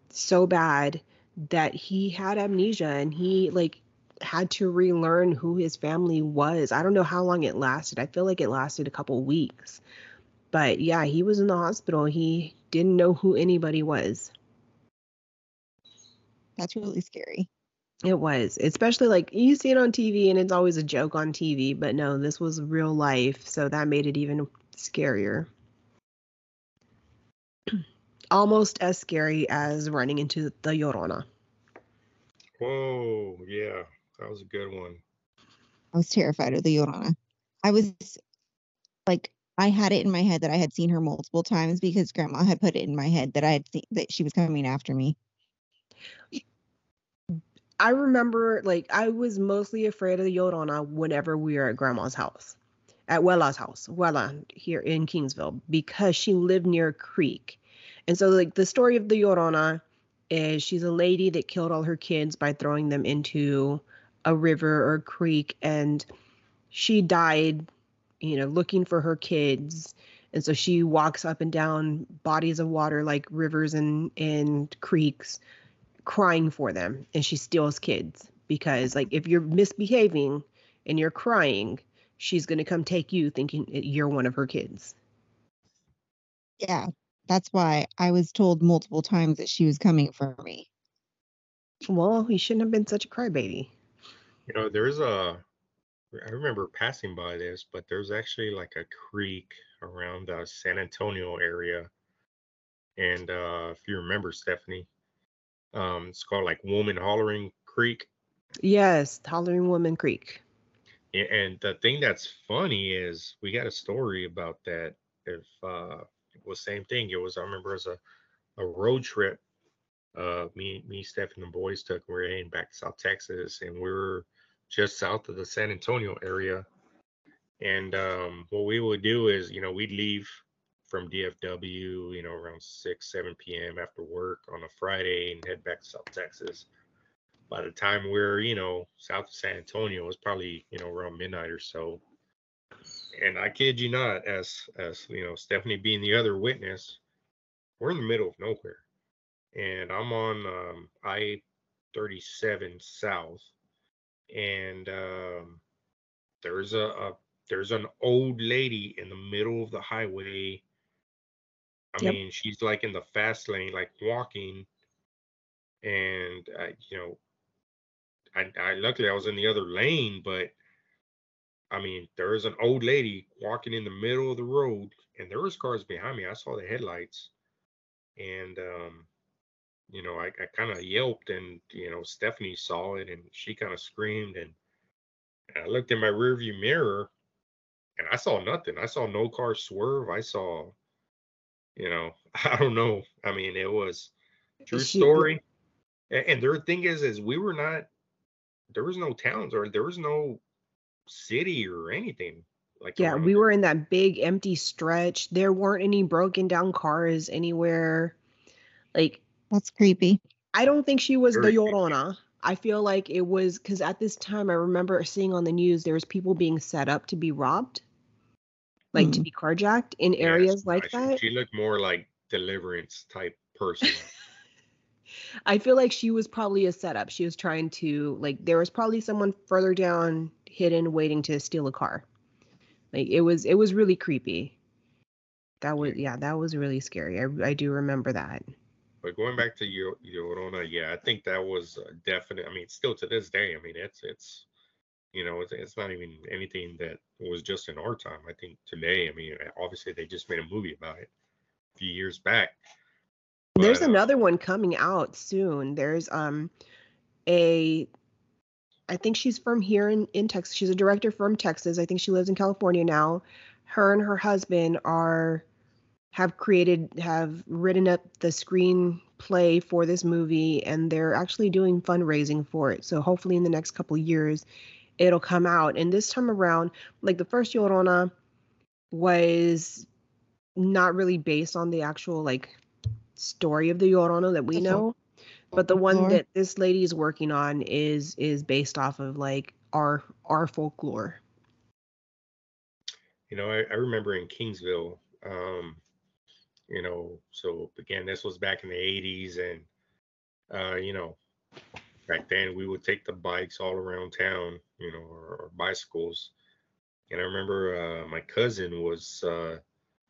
so bad that he had amnesia and he like had to relearn who his family was. I don't know how long it lasted. I feel like it lasted a couple weeks. But yeah, he was in the hospital. He didn't know who anybody was. That's really scary. It was, especially like you see it on TV and it's always a joke on TV, but no, this was real life. So that made it even scarier. (clears throat) Almost as scary as running into the Llorona. Whoa. Yeah. That was a good one. I was terrified of the Llorona. I was like, I had it in my head that I had seen her multiple times because Grandma had put it in my head that I had seen that she was coming after me. I remember like I was mostly afraid of the Llorona whenever we were at grandma's house, at Wella's house, Wella here in Kingsville, because she lived near a creek. And so like the story of the Llorona is she's a lady that killed all her kids by throwing them into a river or creek and she died, you know, looking for her kids. And so she walks up and down bodies of water like rivers and, and creeks crying for them and she steals kids because like if you're misbehaving and you're crying she's going to come take you thinking you're one of her kids Yeah, that's why I was told multiple times that she was coming for me. well you shouldn't have been such a crybaby You know, there's a, I remember passing by this, but there's actually like a creek around the San Antonio area. And uh, if you remember, Stephanie, um, it's called like Woman Hollering Creek. yes hollering woman creek And the thing that's funny is we got a story about that. If uh, it was same thing, it was I remember as a, a road trip. Uh, me, me, Steph, and the boys took. We're heading back to South Texas, and we were just south of the San Antonio area. And um, what we would do is, you know, we'd leave from DFW, you know, around six, seven p.m. after work on a Friday, and head back to South Texas by the time we're you know south of san antonio it was probably you know around midnight or so and i kid you not as as you know stephanie being the other witness we're in the middle of nowhere and i'm on um, i 37 south and um, there's a, a there's an old lady in the middle of the highway i Yep. mean she's like in the fast lane like walking and uh, you know I, I luckily I was in the other lane, but I mean there is an old lady walking in the middle of the road, and there was cars behind me. I saw the headlights, and um, you know I, I kind of yelped, and you know Stephanie saw it, and she kind of screamed, and, and I looked in my rearview mirror, and I saw nothing. I saw no car swerve. I saw, you know, (laughs) I don't know. I mean it was true story. A- And their thing is, is we were not there was no towns or there was no city or anything like yeah we there. were in that big empty stretch there weren't any broken down cars anywhere like That's creepy. I don't think she was the Very creepy. Llorona. I feel like it was because at this time I remember seeing on the news there was people being set up to be robbed, like to Hmm. be carjacked in Yes, areas like she, that. she looked more like deliverance type person (laughs) I feel like she was probably a setup. She was trying to like there was probably someone further down hidden waiting to steal a car. Like it was it was really creepy. That was yeah, that was really scary. I I do remember that. But going back to your Llorona, yeah, I think that was definite. I mean, still to this day, I mean, it's it's you know, it's, it's not even anything that was just in our time. I think today, I mean, obviously they just made a movie about it a few years back. There's but, uh, another one coming out soon. There's um a I think she's from here in, in Texas. She's a director from Texas. I think she lives in California now. Her and her husband are have created have written up the screenplay for this movie and they're actually doing fundraising for it. So hopefully in the next couple years it'll come out. And this time around, like the first Llorona was not really based on the actual like story of the Llorona that we know. But the one that this lady is working on is is based off of like our our folklore. You know, I, I remember in Kingsville, um, you know, so again, this was back in the 80s, and uh, you know, back then we would take the bikes all around town, you know, or, or bicycles. And I remember uh, my cousin was uh,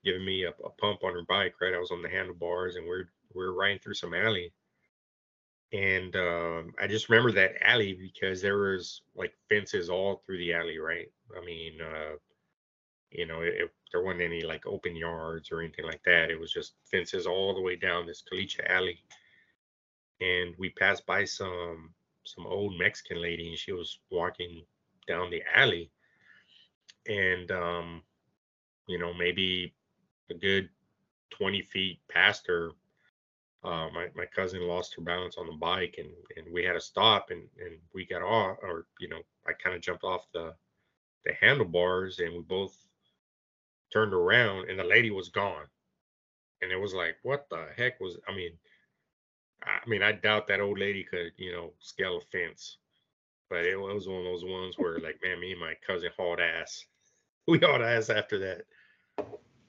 giving me a, a, pump on her bike. Right, I was on the handlebars, and we're we're riding through some alley. And um, I just remember that alley because there was like fences all through the alley, right? I mean, uh, you know, it, it, there wasn't any like open yards or anything like that. It was just fences all the way down this caliche alley and we passed by some some old Mexican lady, and she was walking down the alley, and um, you know maybe a good 20 feet past her, uh, my my cousin lost her balance on the bike, and and we had to stop, and and we got off, or you know I kind of jumped off the the handlebars, and we both turned around, and the lady was gone, and it was like what the heck was I mean I mean, I doubt that old lady could, you know, scale a fence. But it was one of those ones where, like, man, me and my cousin hauled ass. (laughs) We hauled ass after that.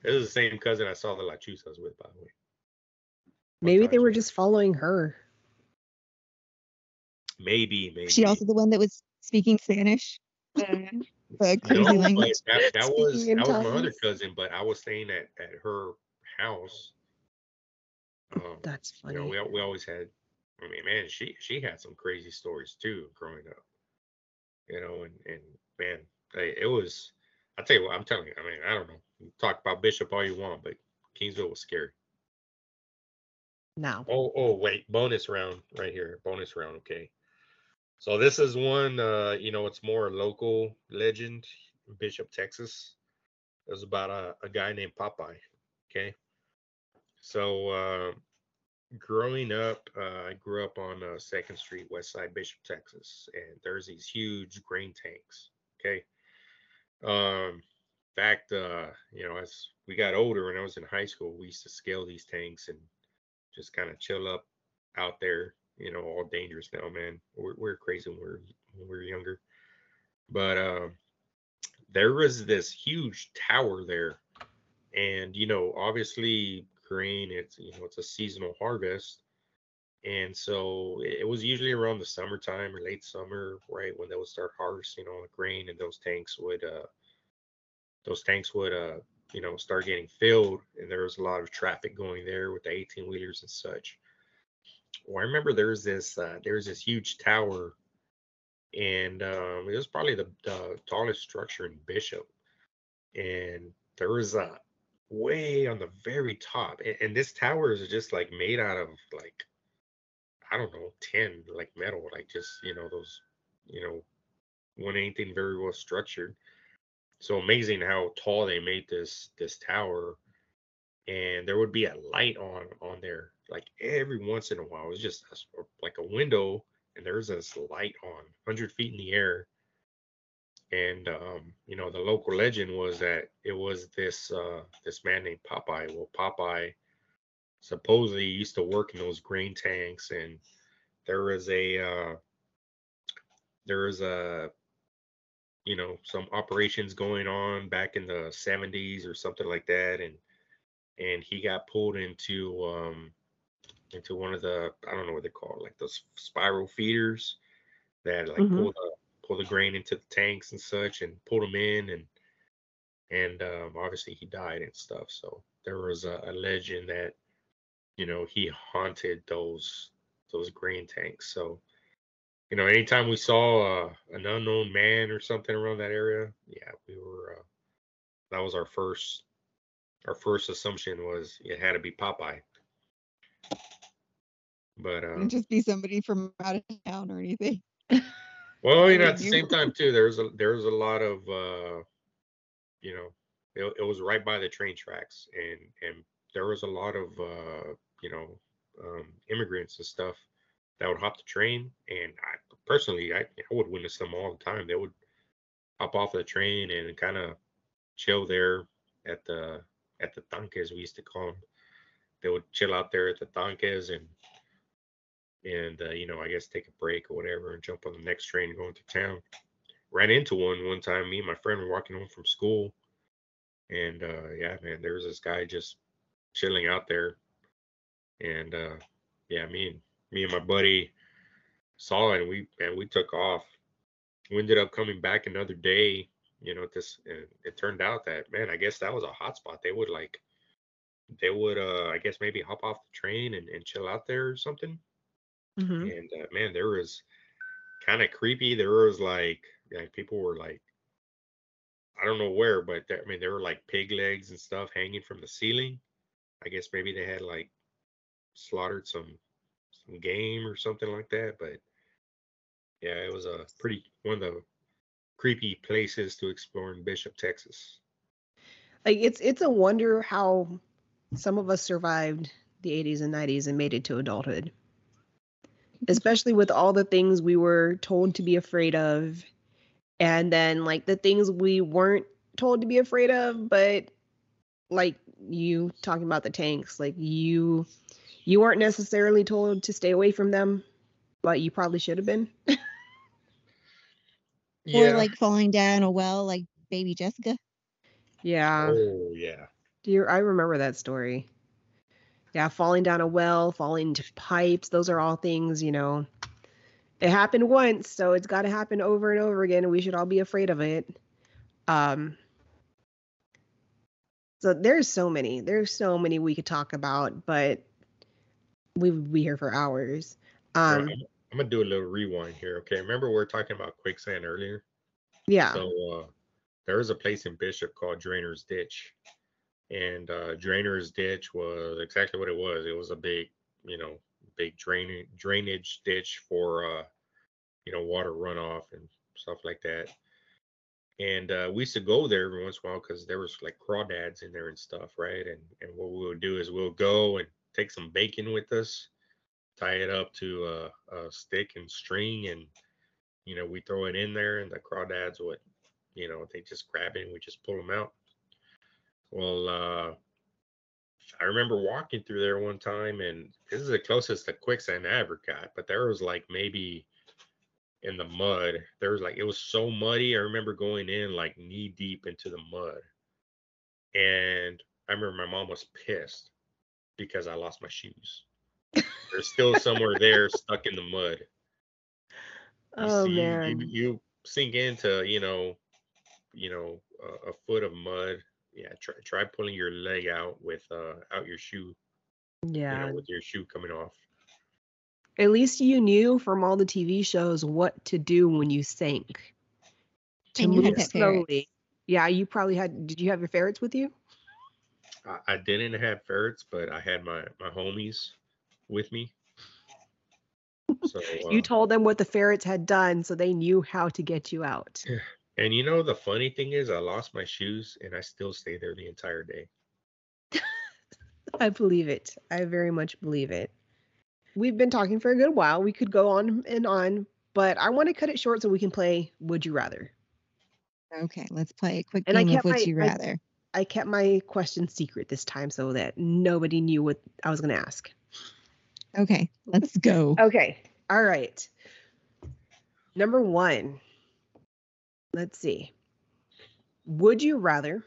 This is the same cousin I saw the Lechuzas with, by the way. Maybe they were just following her. Maybe, maybe. She also the one that was speaking Spanish. (laughs) Mm-hmm. Mm-hmm. crazy no, language. That, (laughs) that was that was my other cousin, but I was staying at at her house um, That's funny. You know, we we always had. I mean, man, she she had some crazy stories too growing up. You know, and and man, it was. I tell you what, I'm telling you. I mean, I don't know. Talk about Bishop all you want, but Kingsville was scary. No. Oh, oh, wait. Bonus round right here. Bonus round. Okay. So this is one. Uh, you know, it's more a local legend, Bishop, Texas. It was about a, a guy named Popeye. Okay. So uh, growing up, uh, I grew up on uh, Second Street, West Side, Bishop, Texas, and there's these huge grain tanks. Okay. Um, in fact, uh, you know, as we got older, when I was in high school, we used to scale these tanks and just kind of chill up out there. You know, all dangerous now, man. We're, we're crazy when we're when we are younger, but uh, there was this huge tower there, and you know, obviously grain. It's you know it's a seasonal harvest, and so it was usually around the summertime or late summer, right when they would start harvesting all the grain, and those tanks would uh those tanks would uh you know start getting filled, and there was a lot of traffic going there with the 18 wheelers and such. Well, I remember there's this uh, there's this huge tower, and um, it was probably the, the tallest structure in Bishop, and there was a way on the very top. And, and this tower is just like made out of like I don't know, tin, like metal, like just, you know, those, you know, one anything very well structured. So amazing how tall they made this this tower. And there would be a light on on there like every once in a while. It was just a, like a window and there's this light on 100 feet in the air and um, you know the local legend was that it was this uh, this man named Popeye. Well, Popeye supposedly used to work in those grain tanks, and there was a uh, there was a you know some operations going on back in the 70s or something like that, and and he got pulled into um, into one of the I don't know what they call it, like those spiral feeders that like Mhm. pull the pull the grain into the tanks and such and pulled them in and and um, obviously he died and stuff. So there was a, a legend that you know he haunted those those grain tanks. So you know anytime we saw uh, an unknown man or something around that area, yeah, we were uh, that was our first our first assumption was it had to be Popeye. But uh, Couldn't just be somebody from out of town or anything. (laughs) well, you know, at the same time too, there's a there's a lot of uh, you know, it, it was right by the train tracks, and and there was a lot of uh, you know, um, immigrants and stuff that would hop the train, and I personally, I, I would witness them all the time. They would hop off the train and kind of chill there at the at the tanques we used to call them. They would chill out there at the tanques and and uh, you know I guess take a break or whatever and jump on the next train going to town. Ran into one one time. Me and my friend were walking home from school, and uh, yeah, man, there was this guy just chilling out there, and uh, yeah, me and me and my buddy saw it and we and we took off. We ended up coming back another day, you know, this and it turned out that man, I guess that was a hot spot. They would like they would uh I guess maybe hop off the train and, and chill out there or something. Mhm. And uh, man, there was kind of creepy. There was like like people were like I don't know where, but there, I mean there were like pig legs and stuff hanging from the ceiling. I guess maybe they had like slaughtered some some game or something like that. But yeah, it was a pretty one of the creepy places to explore in Bishop, Texas. Like it's it's a wonder how some of us survived the 80s and 90s and made it to adulthood. Especially with all the things we were told to be afraid of and then like the things we weren't told to be afraid of but like you talking about the tanks like you you weren't necessarily told to stay away from them but you probably should have been (laughs) yeah. Or like falling down a well like baby Jessica. yeah oh yeah. Do you, I remember that story. Yeah, falling down a well, falling into pipes, those are all things, you know. It happened once, so it's got to happen over and over again and we should all be afraid of it. Um So there's so many. There's so many we could talk about, but we would be here for hours. Um I'm, I'm gonna do a little rewind here. Okay, remember we were talking about quicksand earlier? yeah. So uh, there was a place in Bishop called Drainer's Ditch, and uh, Drainer's Ditch was exactly what it was. It was a big, you know, big drain drainage ditch for, uh, you know, water runoff and stuff like that. And uh, we used to go there every once in a while because there was like crawdads in there and stuff, right? And and what we would do is we'll go and take some bacon with us, tie it up to a, a stick and string, and you know we throw it in there, and the crawdads would you know, they just grab it and we just pull them out. Well, uh, I remember walking through there one time, and this is the closest to quicksand I ever got, but there was like maybe in the mud, there was like, it was so muddy. I remember going in like knee deep into the mud. And I remember my mom was pissed because I lost my shoes. They're still somewhere there stuck in the mud. You Oh see, man. You, you sink into, you know, you know, a, a foot of mud. Yeah, try try pulling your leg out with uh out your shoe, you Yeah. know, with your shoe coming off. At least you knew from all the TV shows what to do when you sank. To And you had move pet ferrets. slowly. Yeah, you probably had. Did you have your ferrets with you? I, I didn't have ferrets, but I had my my homies with me. So (laughs) You uh, told them what the ferrets had done, so they knew how to get you out. And you know the funny thing is I lost my shoes and I still stay there the entire day. I believe it. I very much believe it. We've been talking for a good while. We could go on and on, but I want to cut it short so we can play Would You Rather. Okay, let's play a quick And I game of Would my- You I- Rather. I kept my question secret this time so that nobody knew what I was going to ask. Okay, let's go. Okay. All right. Number one. Let's see. Would you rather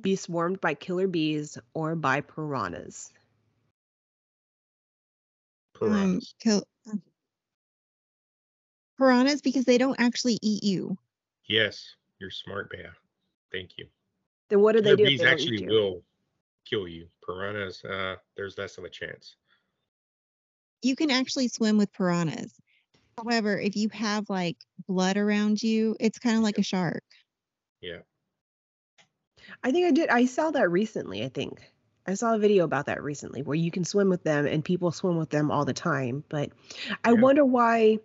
be swarmed by killer bees or by piranhas? Um, piranhas. kill um, piranhas because they don't actually eat you. Yes, you're smart, Bea. Thank you. Then what do they Killer do? if bees they don't actually eat you? will kill you. Piranhas, uh, there's less of a chance. You can actually swim with piranhas. However, if you have like blood around you, it's kind of like a shark. Yeah. I think I did. I saw that recently. I think I saw a video about that recently where you can swim with them and people swim with them all the time. But I Yeah. wonder why.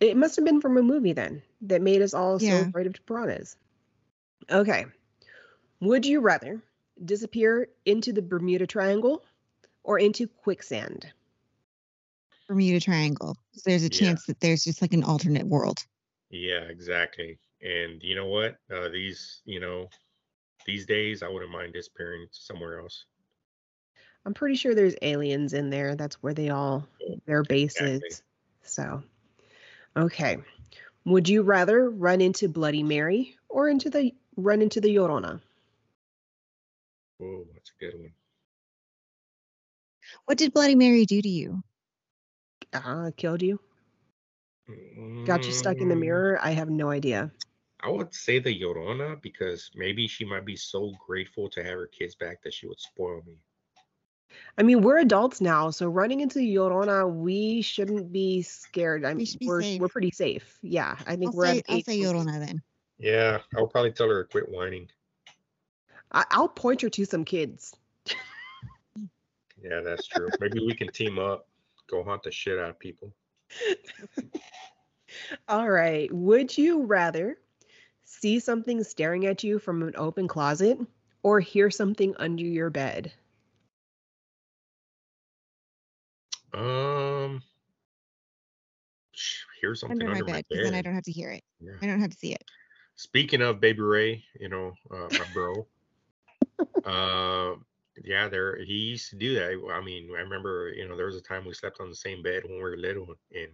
It must have been from a movie then that made us all so afraid of piranhas. Okay. Would you rather disappear into the Bermuda Triangle or into quicksand? Bermuda Triangle. 'cause There's a Yeah. chance that there's just like an alternate world. Yeah, exactly. And you know what? Uh, these, you know, these days, I wouldn't mind disappearing somewhere else. I'm pretty sure there's aliens in there. That's where they all their base Exactly. is. So, okay. Would you rather run into Bloody Mary or into the run into the Llorona? Oh, that's a good one. What did Bloody Mary do to you? Uh, killed you? Got you stuck in the Mm, mirror? I have no idea. I would say the Llorona because maybe she might be so grateful to have her kids back that she would spoil me. I mean, we're adults now, so running into Llorona, we shouldn't be scared. I'm We should be we're we're pretty safe. Yeah, I think I'll we're say, at I'll say where- Llorona then. Yeah, I'll probably tell her to quit whining. I, I'll point her to some kids. (laughs) Yeah, that's true. maybe we can team up, go hunt the shit out of people. (laughs) All right. Would you rather see something staring at you from an open closet or hear something under your bed? Um, sh- here's something Under under, my bed, because bed. then I don't have to hear it. Yeah. I don't have to see it. Speaking of Baby Ray, you know, uh, my bro. (laughs) uh, yeah, there he used to do that. I mean, I remember, you know, there was a time we slept on the same bed when we were little, and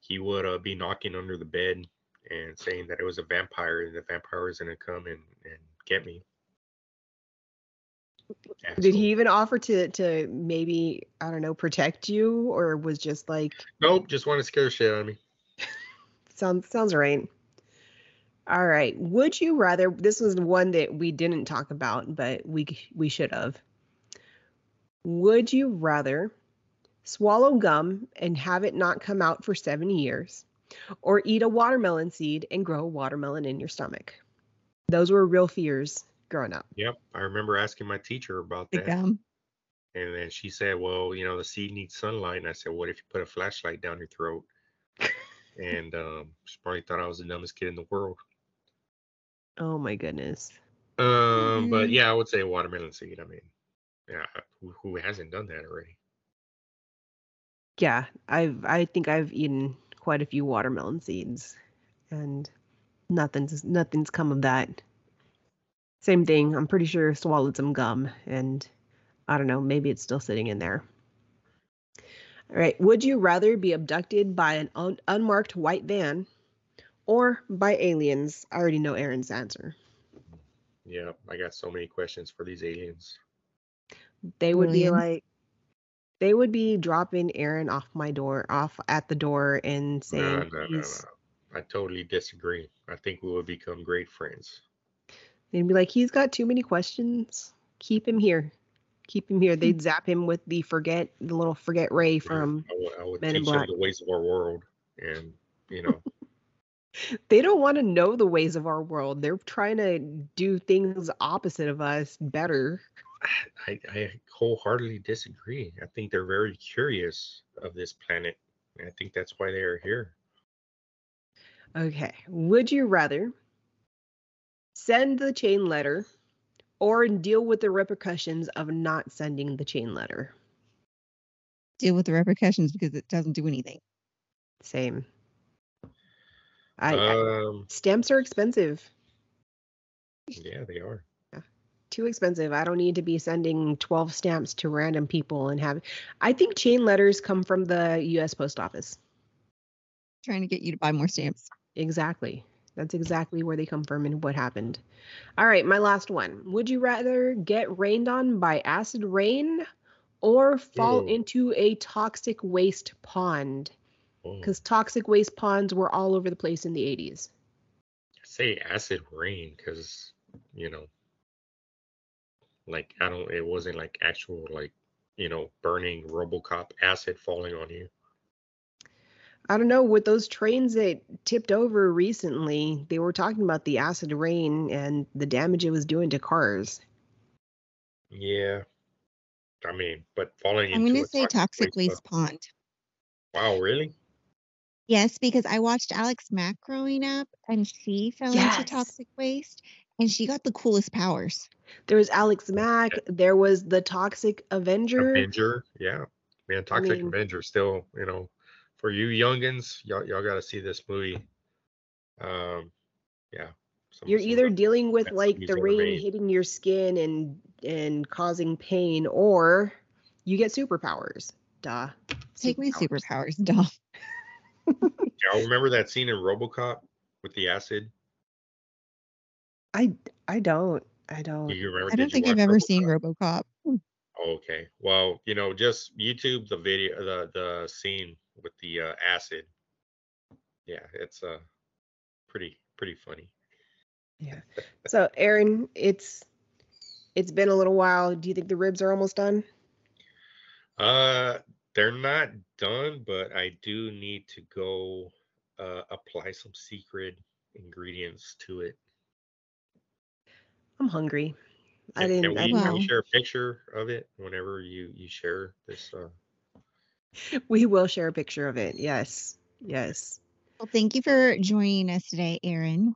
he would uh, be knocking under the bed and saying that it was a vampire, and the vampire was gonna come and and get me. Did he even offer to to maybe I don't know protect you or was just like Nope, just want to scare the shit out of me. (laughs) sounds sounds right. All right. Would you rather this was one that we didn't talk about but we we should have. Would you rather swallow gum and have it not come out for 7 years or eat a watermelon seed and grow a watermelon in your stomach? Those were real fears growing up. Yep, I remember asking my teacher about The that. gum. And then she said, Well, you know, the seed needs sunlight. And I said, What if you put a flashlight down your throat? (laughs) and um, she probably thought I was the dumbest kid in the world. Oh my goodness. Um, but Mhm. yeah, I would say watermelon seed. I mean, yeah, who, who hasn't done that already? Yeah, I've I think I've eaten quite a few watermelon seeds and nothing's nothing's come of that. Same thing. I'm pretty sure swallowed some gum and I don't know, maybe it's still sitting in there. All right, would you rather be abducted by an un- unmarked white van or by aliens? I already know Aaron's answer. Yeah, I got so many questions for these aliens. They would be like they would be dropping Aaron off my door, off at the door and No, saying no, no, no. he's I totally disagree. I think we would become great friends. They'd be like, he's got too many questions. Keep him here. Keep him here. They'd zap him with the forget, the little forget Ray from. I would, I would Men in teach them Black. the ways of our world, and you know, They don't want to know the ways of our world. They're trying to do things opposite of us better. I, I wholeheartedly disagree. I think they're very curious of this planet. I think that's why they are here. Okay. Would you rather send the chain letter or deal with the repercussions of not sending the chain letter? Deal with the repercussions because it doesn't do anything. Same. I, I Um, stamps are expensive. yeah, they are. too expensive. I don't need to be sending 12 stamps to random people and have I think chain letters come from the US Post Office. Trying to get you to buy more stamps. Exactly. That's exactly where they come from and what happened. All right, my last one. Would you rather get rained on by acid rain or fall Ooh. into a toxic waste pond Mm. because toxic waste ponds were all over the place in the 80s. say acid rain because you know, like I don't. It wasn't like actual like you know burning RoboCop acid falling on you. I don't know, with those trains that tipped over recently, they were talking about the acid rain and the damage it was doing to cars. Yeah. I mean, but falling I'm into going to say toxic waste waste pond. Wow, really? Yes, because I watched Alex Mack growing up and she fell Yes. into toxic waste and she got the coolest powers. There was Alex Mack, there was the Toxic Avenger. Avenger, yeah. Man, Toxic mean- Avenger still, you know, for you youngins, y'all y'all gotta see this movie. Um yeah. some- You're some either dealing with best like movies the ever rain made. hitting your skin and and causing pain, or you get superpowers. Duh. Take me superpowers, (laughs) doll. (laughs) Y'all remember that scene in RoboCop with the acid? I I don't. I don't. Do you remember? I don't think I've watch ever seen RoboCop? RoboCop. Oh, okay. Well, you know, just YouTube the video, the the scene with the uh, acid. Yeah, it's uh pretty pretty funny. Yeah. So, Aaron, it's it's been a little while. Do you think the ribs are almost done? Uh, they're not done, but I do need to go uh, apply some secret ingredients to it. I'm hungry. I Can- didn't. Can I we, didn't can we share a picture of it whenever you you share this? Uh, (laughs) we will share a picture of it. Yes. Yes. Well, thank you for joining us today, Aaron.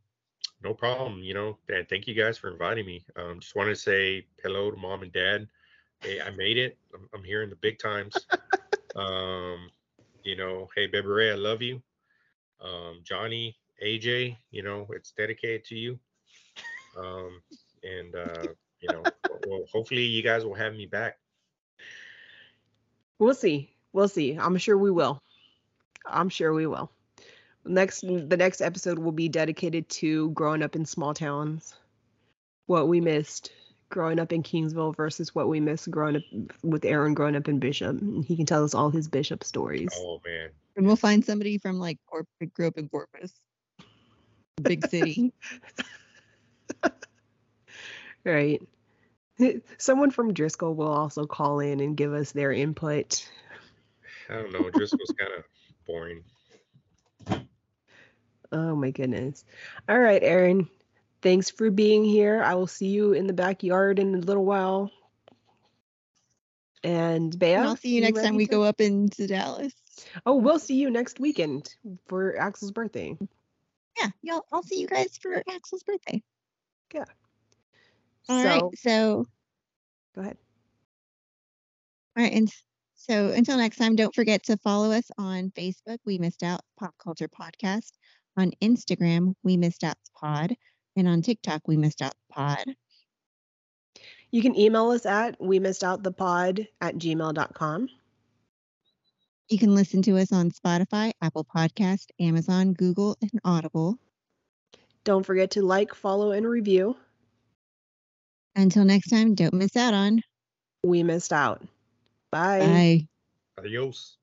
no problem. You know, and thank you guys for inviting me. Um, just want to say hello to mom and dad. Hey, I made it. I'm, I'm here in the big times. (laughs) um, you know, hey, Baby Ray, I love you. Um, Johnny, AJ, you know, it's dedicated to you. Um, and uh, you know, well, hopefully you guys will have me back. We'll see. We'll see. I'm sure we will. I'm sure we will. Next, the next episode will be dedicated to growing up in small towns, what we missed growing up in Kingsville versus what we miss growing up with Aaron growing up in Bishop. He can tell us all his Bishop stories. Oh man, And we'll find somebody from like Corp grew up in Corpus, big city. (laughs) Right. Someone from Driscoll will also call in and give us their input. I don't know. Driscoll's (laughs) kind of boring. Oh my goodness. All right, Aaron. Thanks for being here. I will see you in the backyard in a little while. And Bea, And I'll see you next time we to- go up into Dallas. Oh, we'll see you next weekend for Axel's birthday. Yeah, y'all. I'll see you guys for Axel's birthday. Yeah. All right. so So, go ahead. all right. And so until next time, don't forget to follow us on Facebook. We missed out pop culture podcast. On Instagram, we missed out pod. And on TikTok, we missed out the pod. You can email us at we missed out the pod at gmail.com. You can listen to us on Spotify, Apple Podcast, Amazon, Google, and Audible. Don't forget to like, follow, and review. Until next time, don't miss out on. We missed out. Bye. Bye. Adios.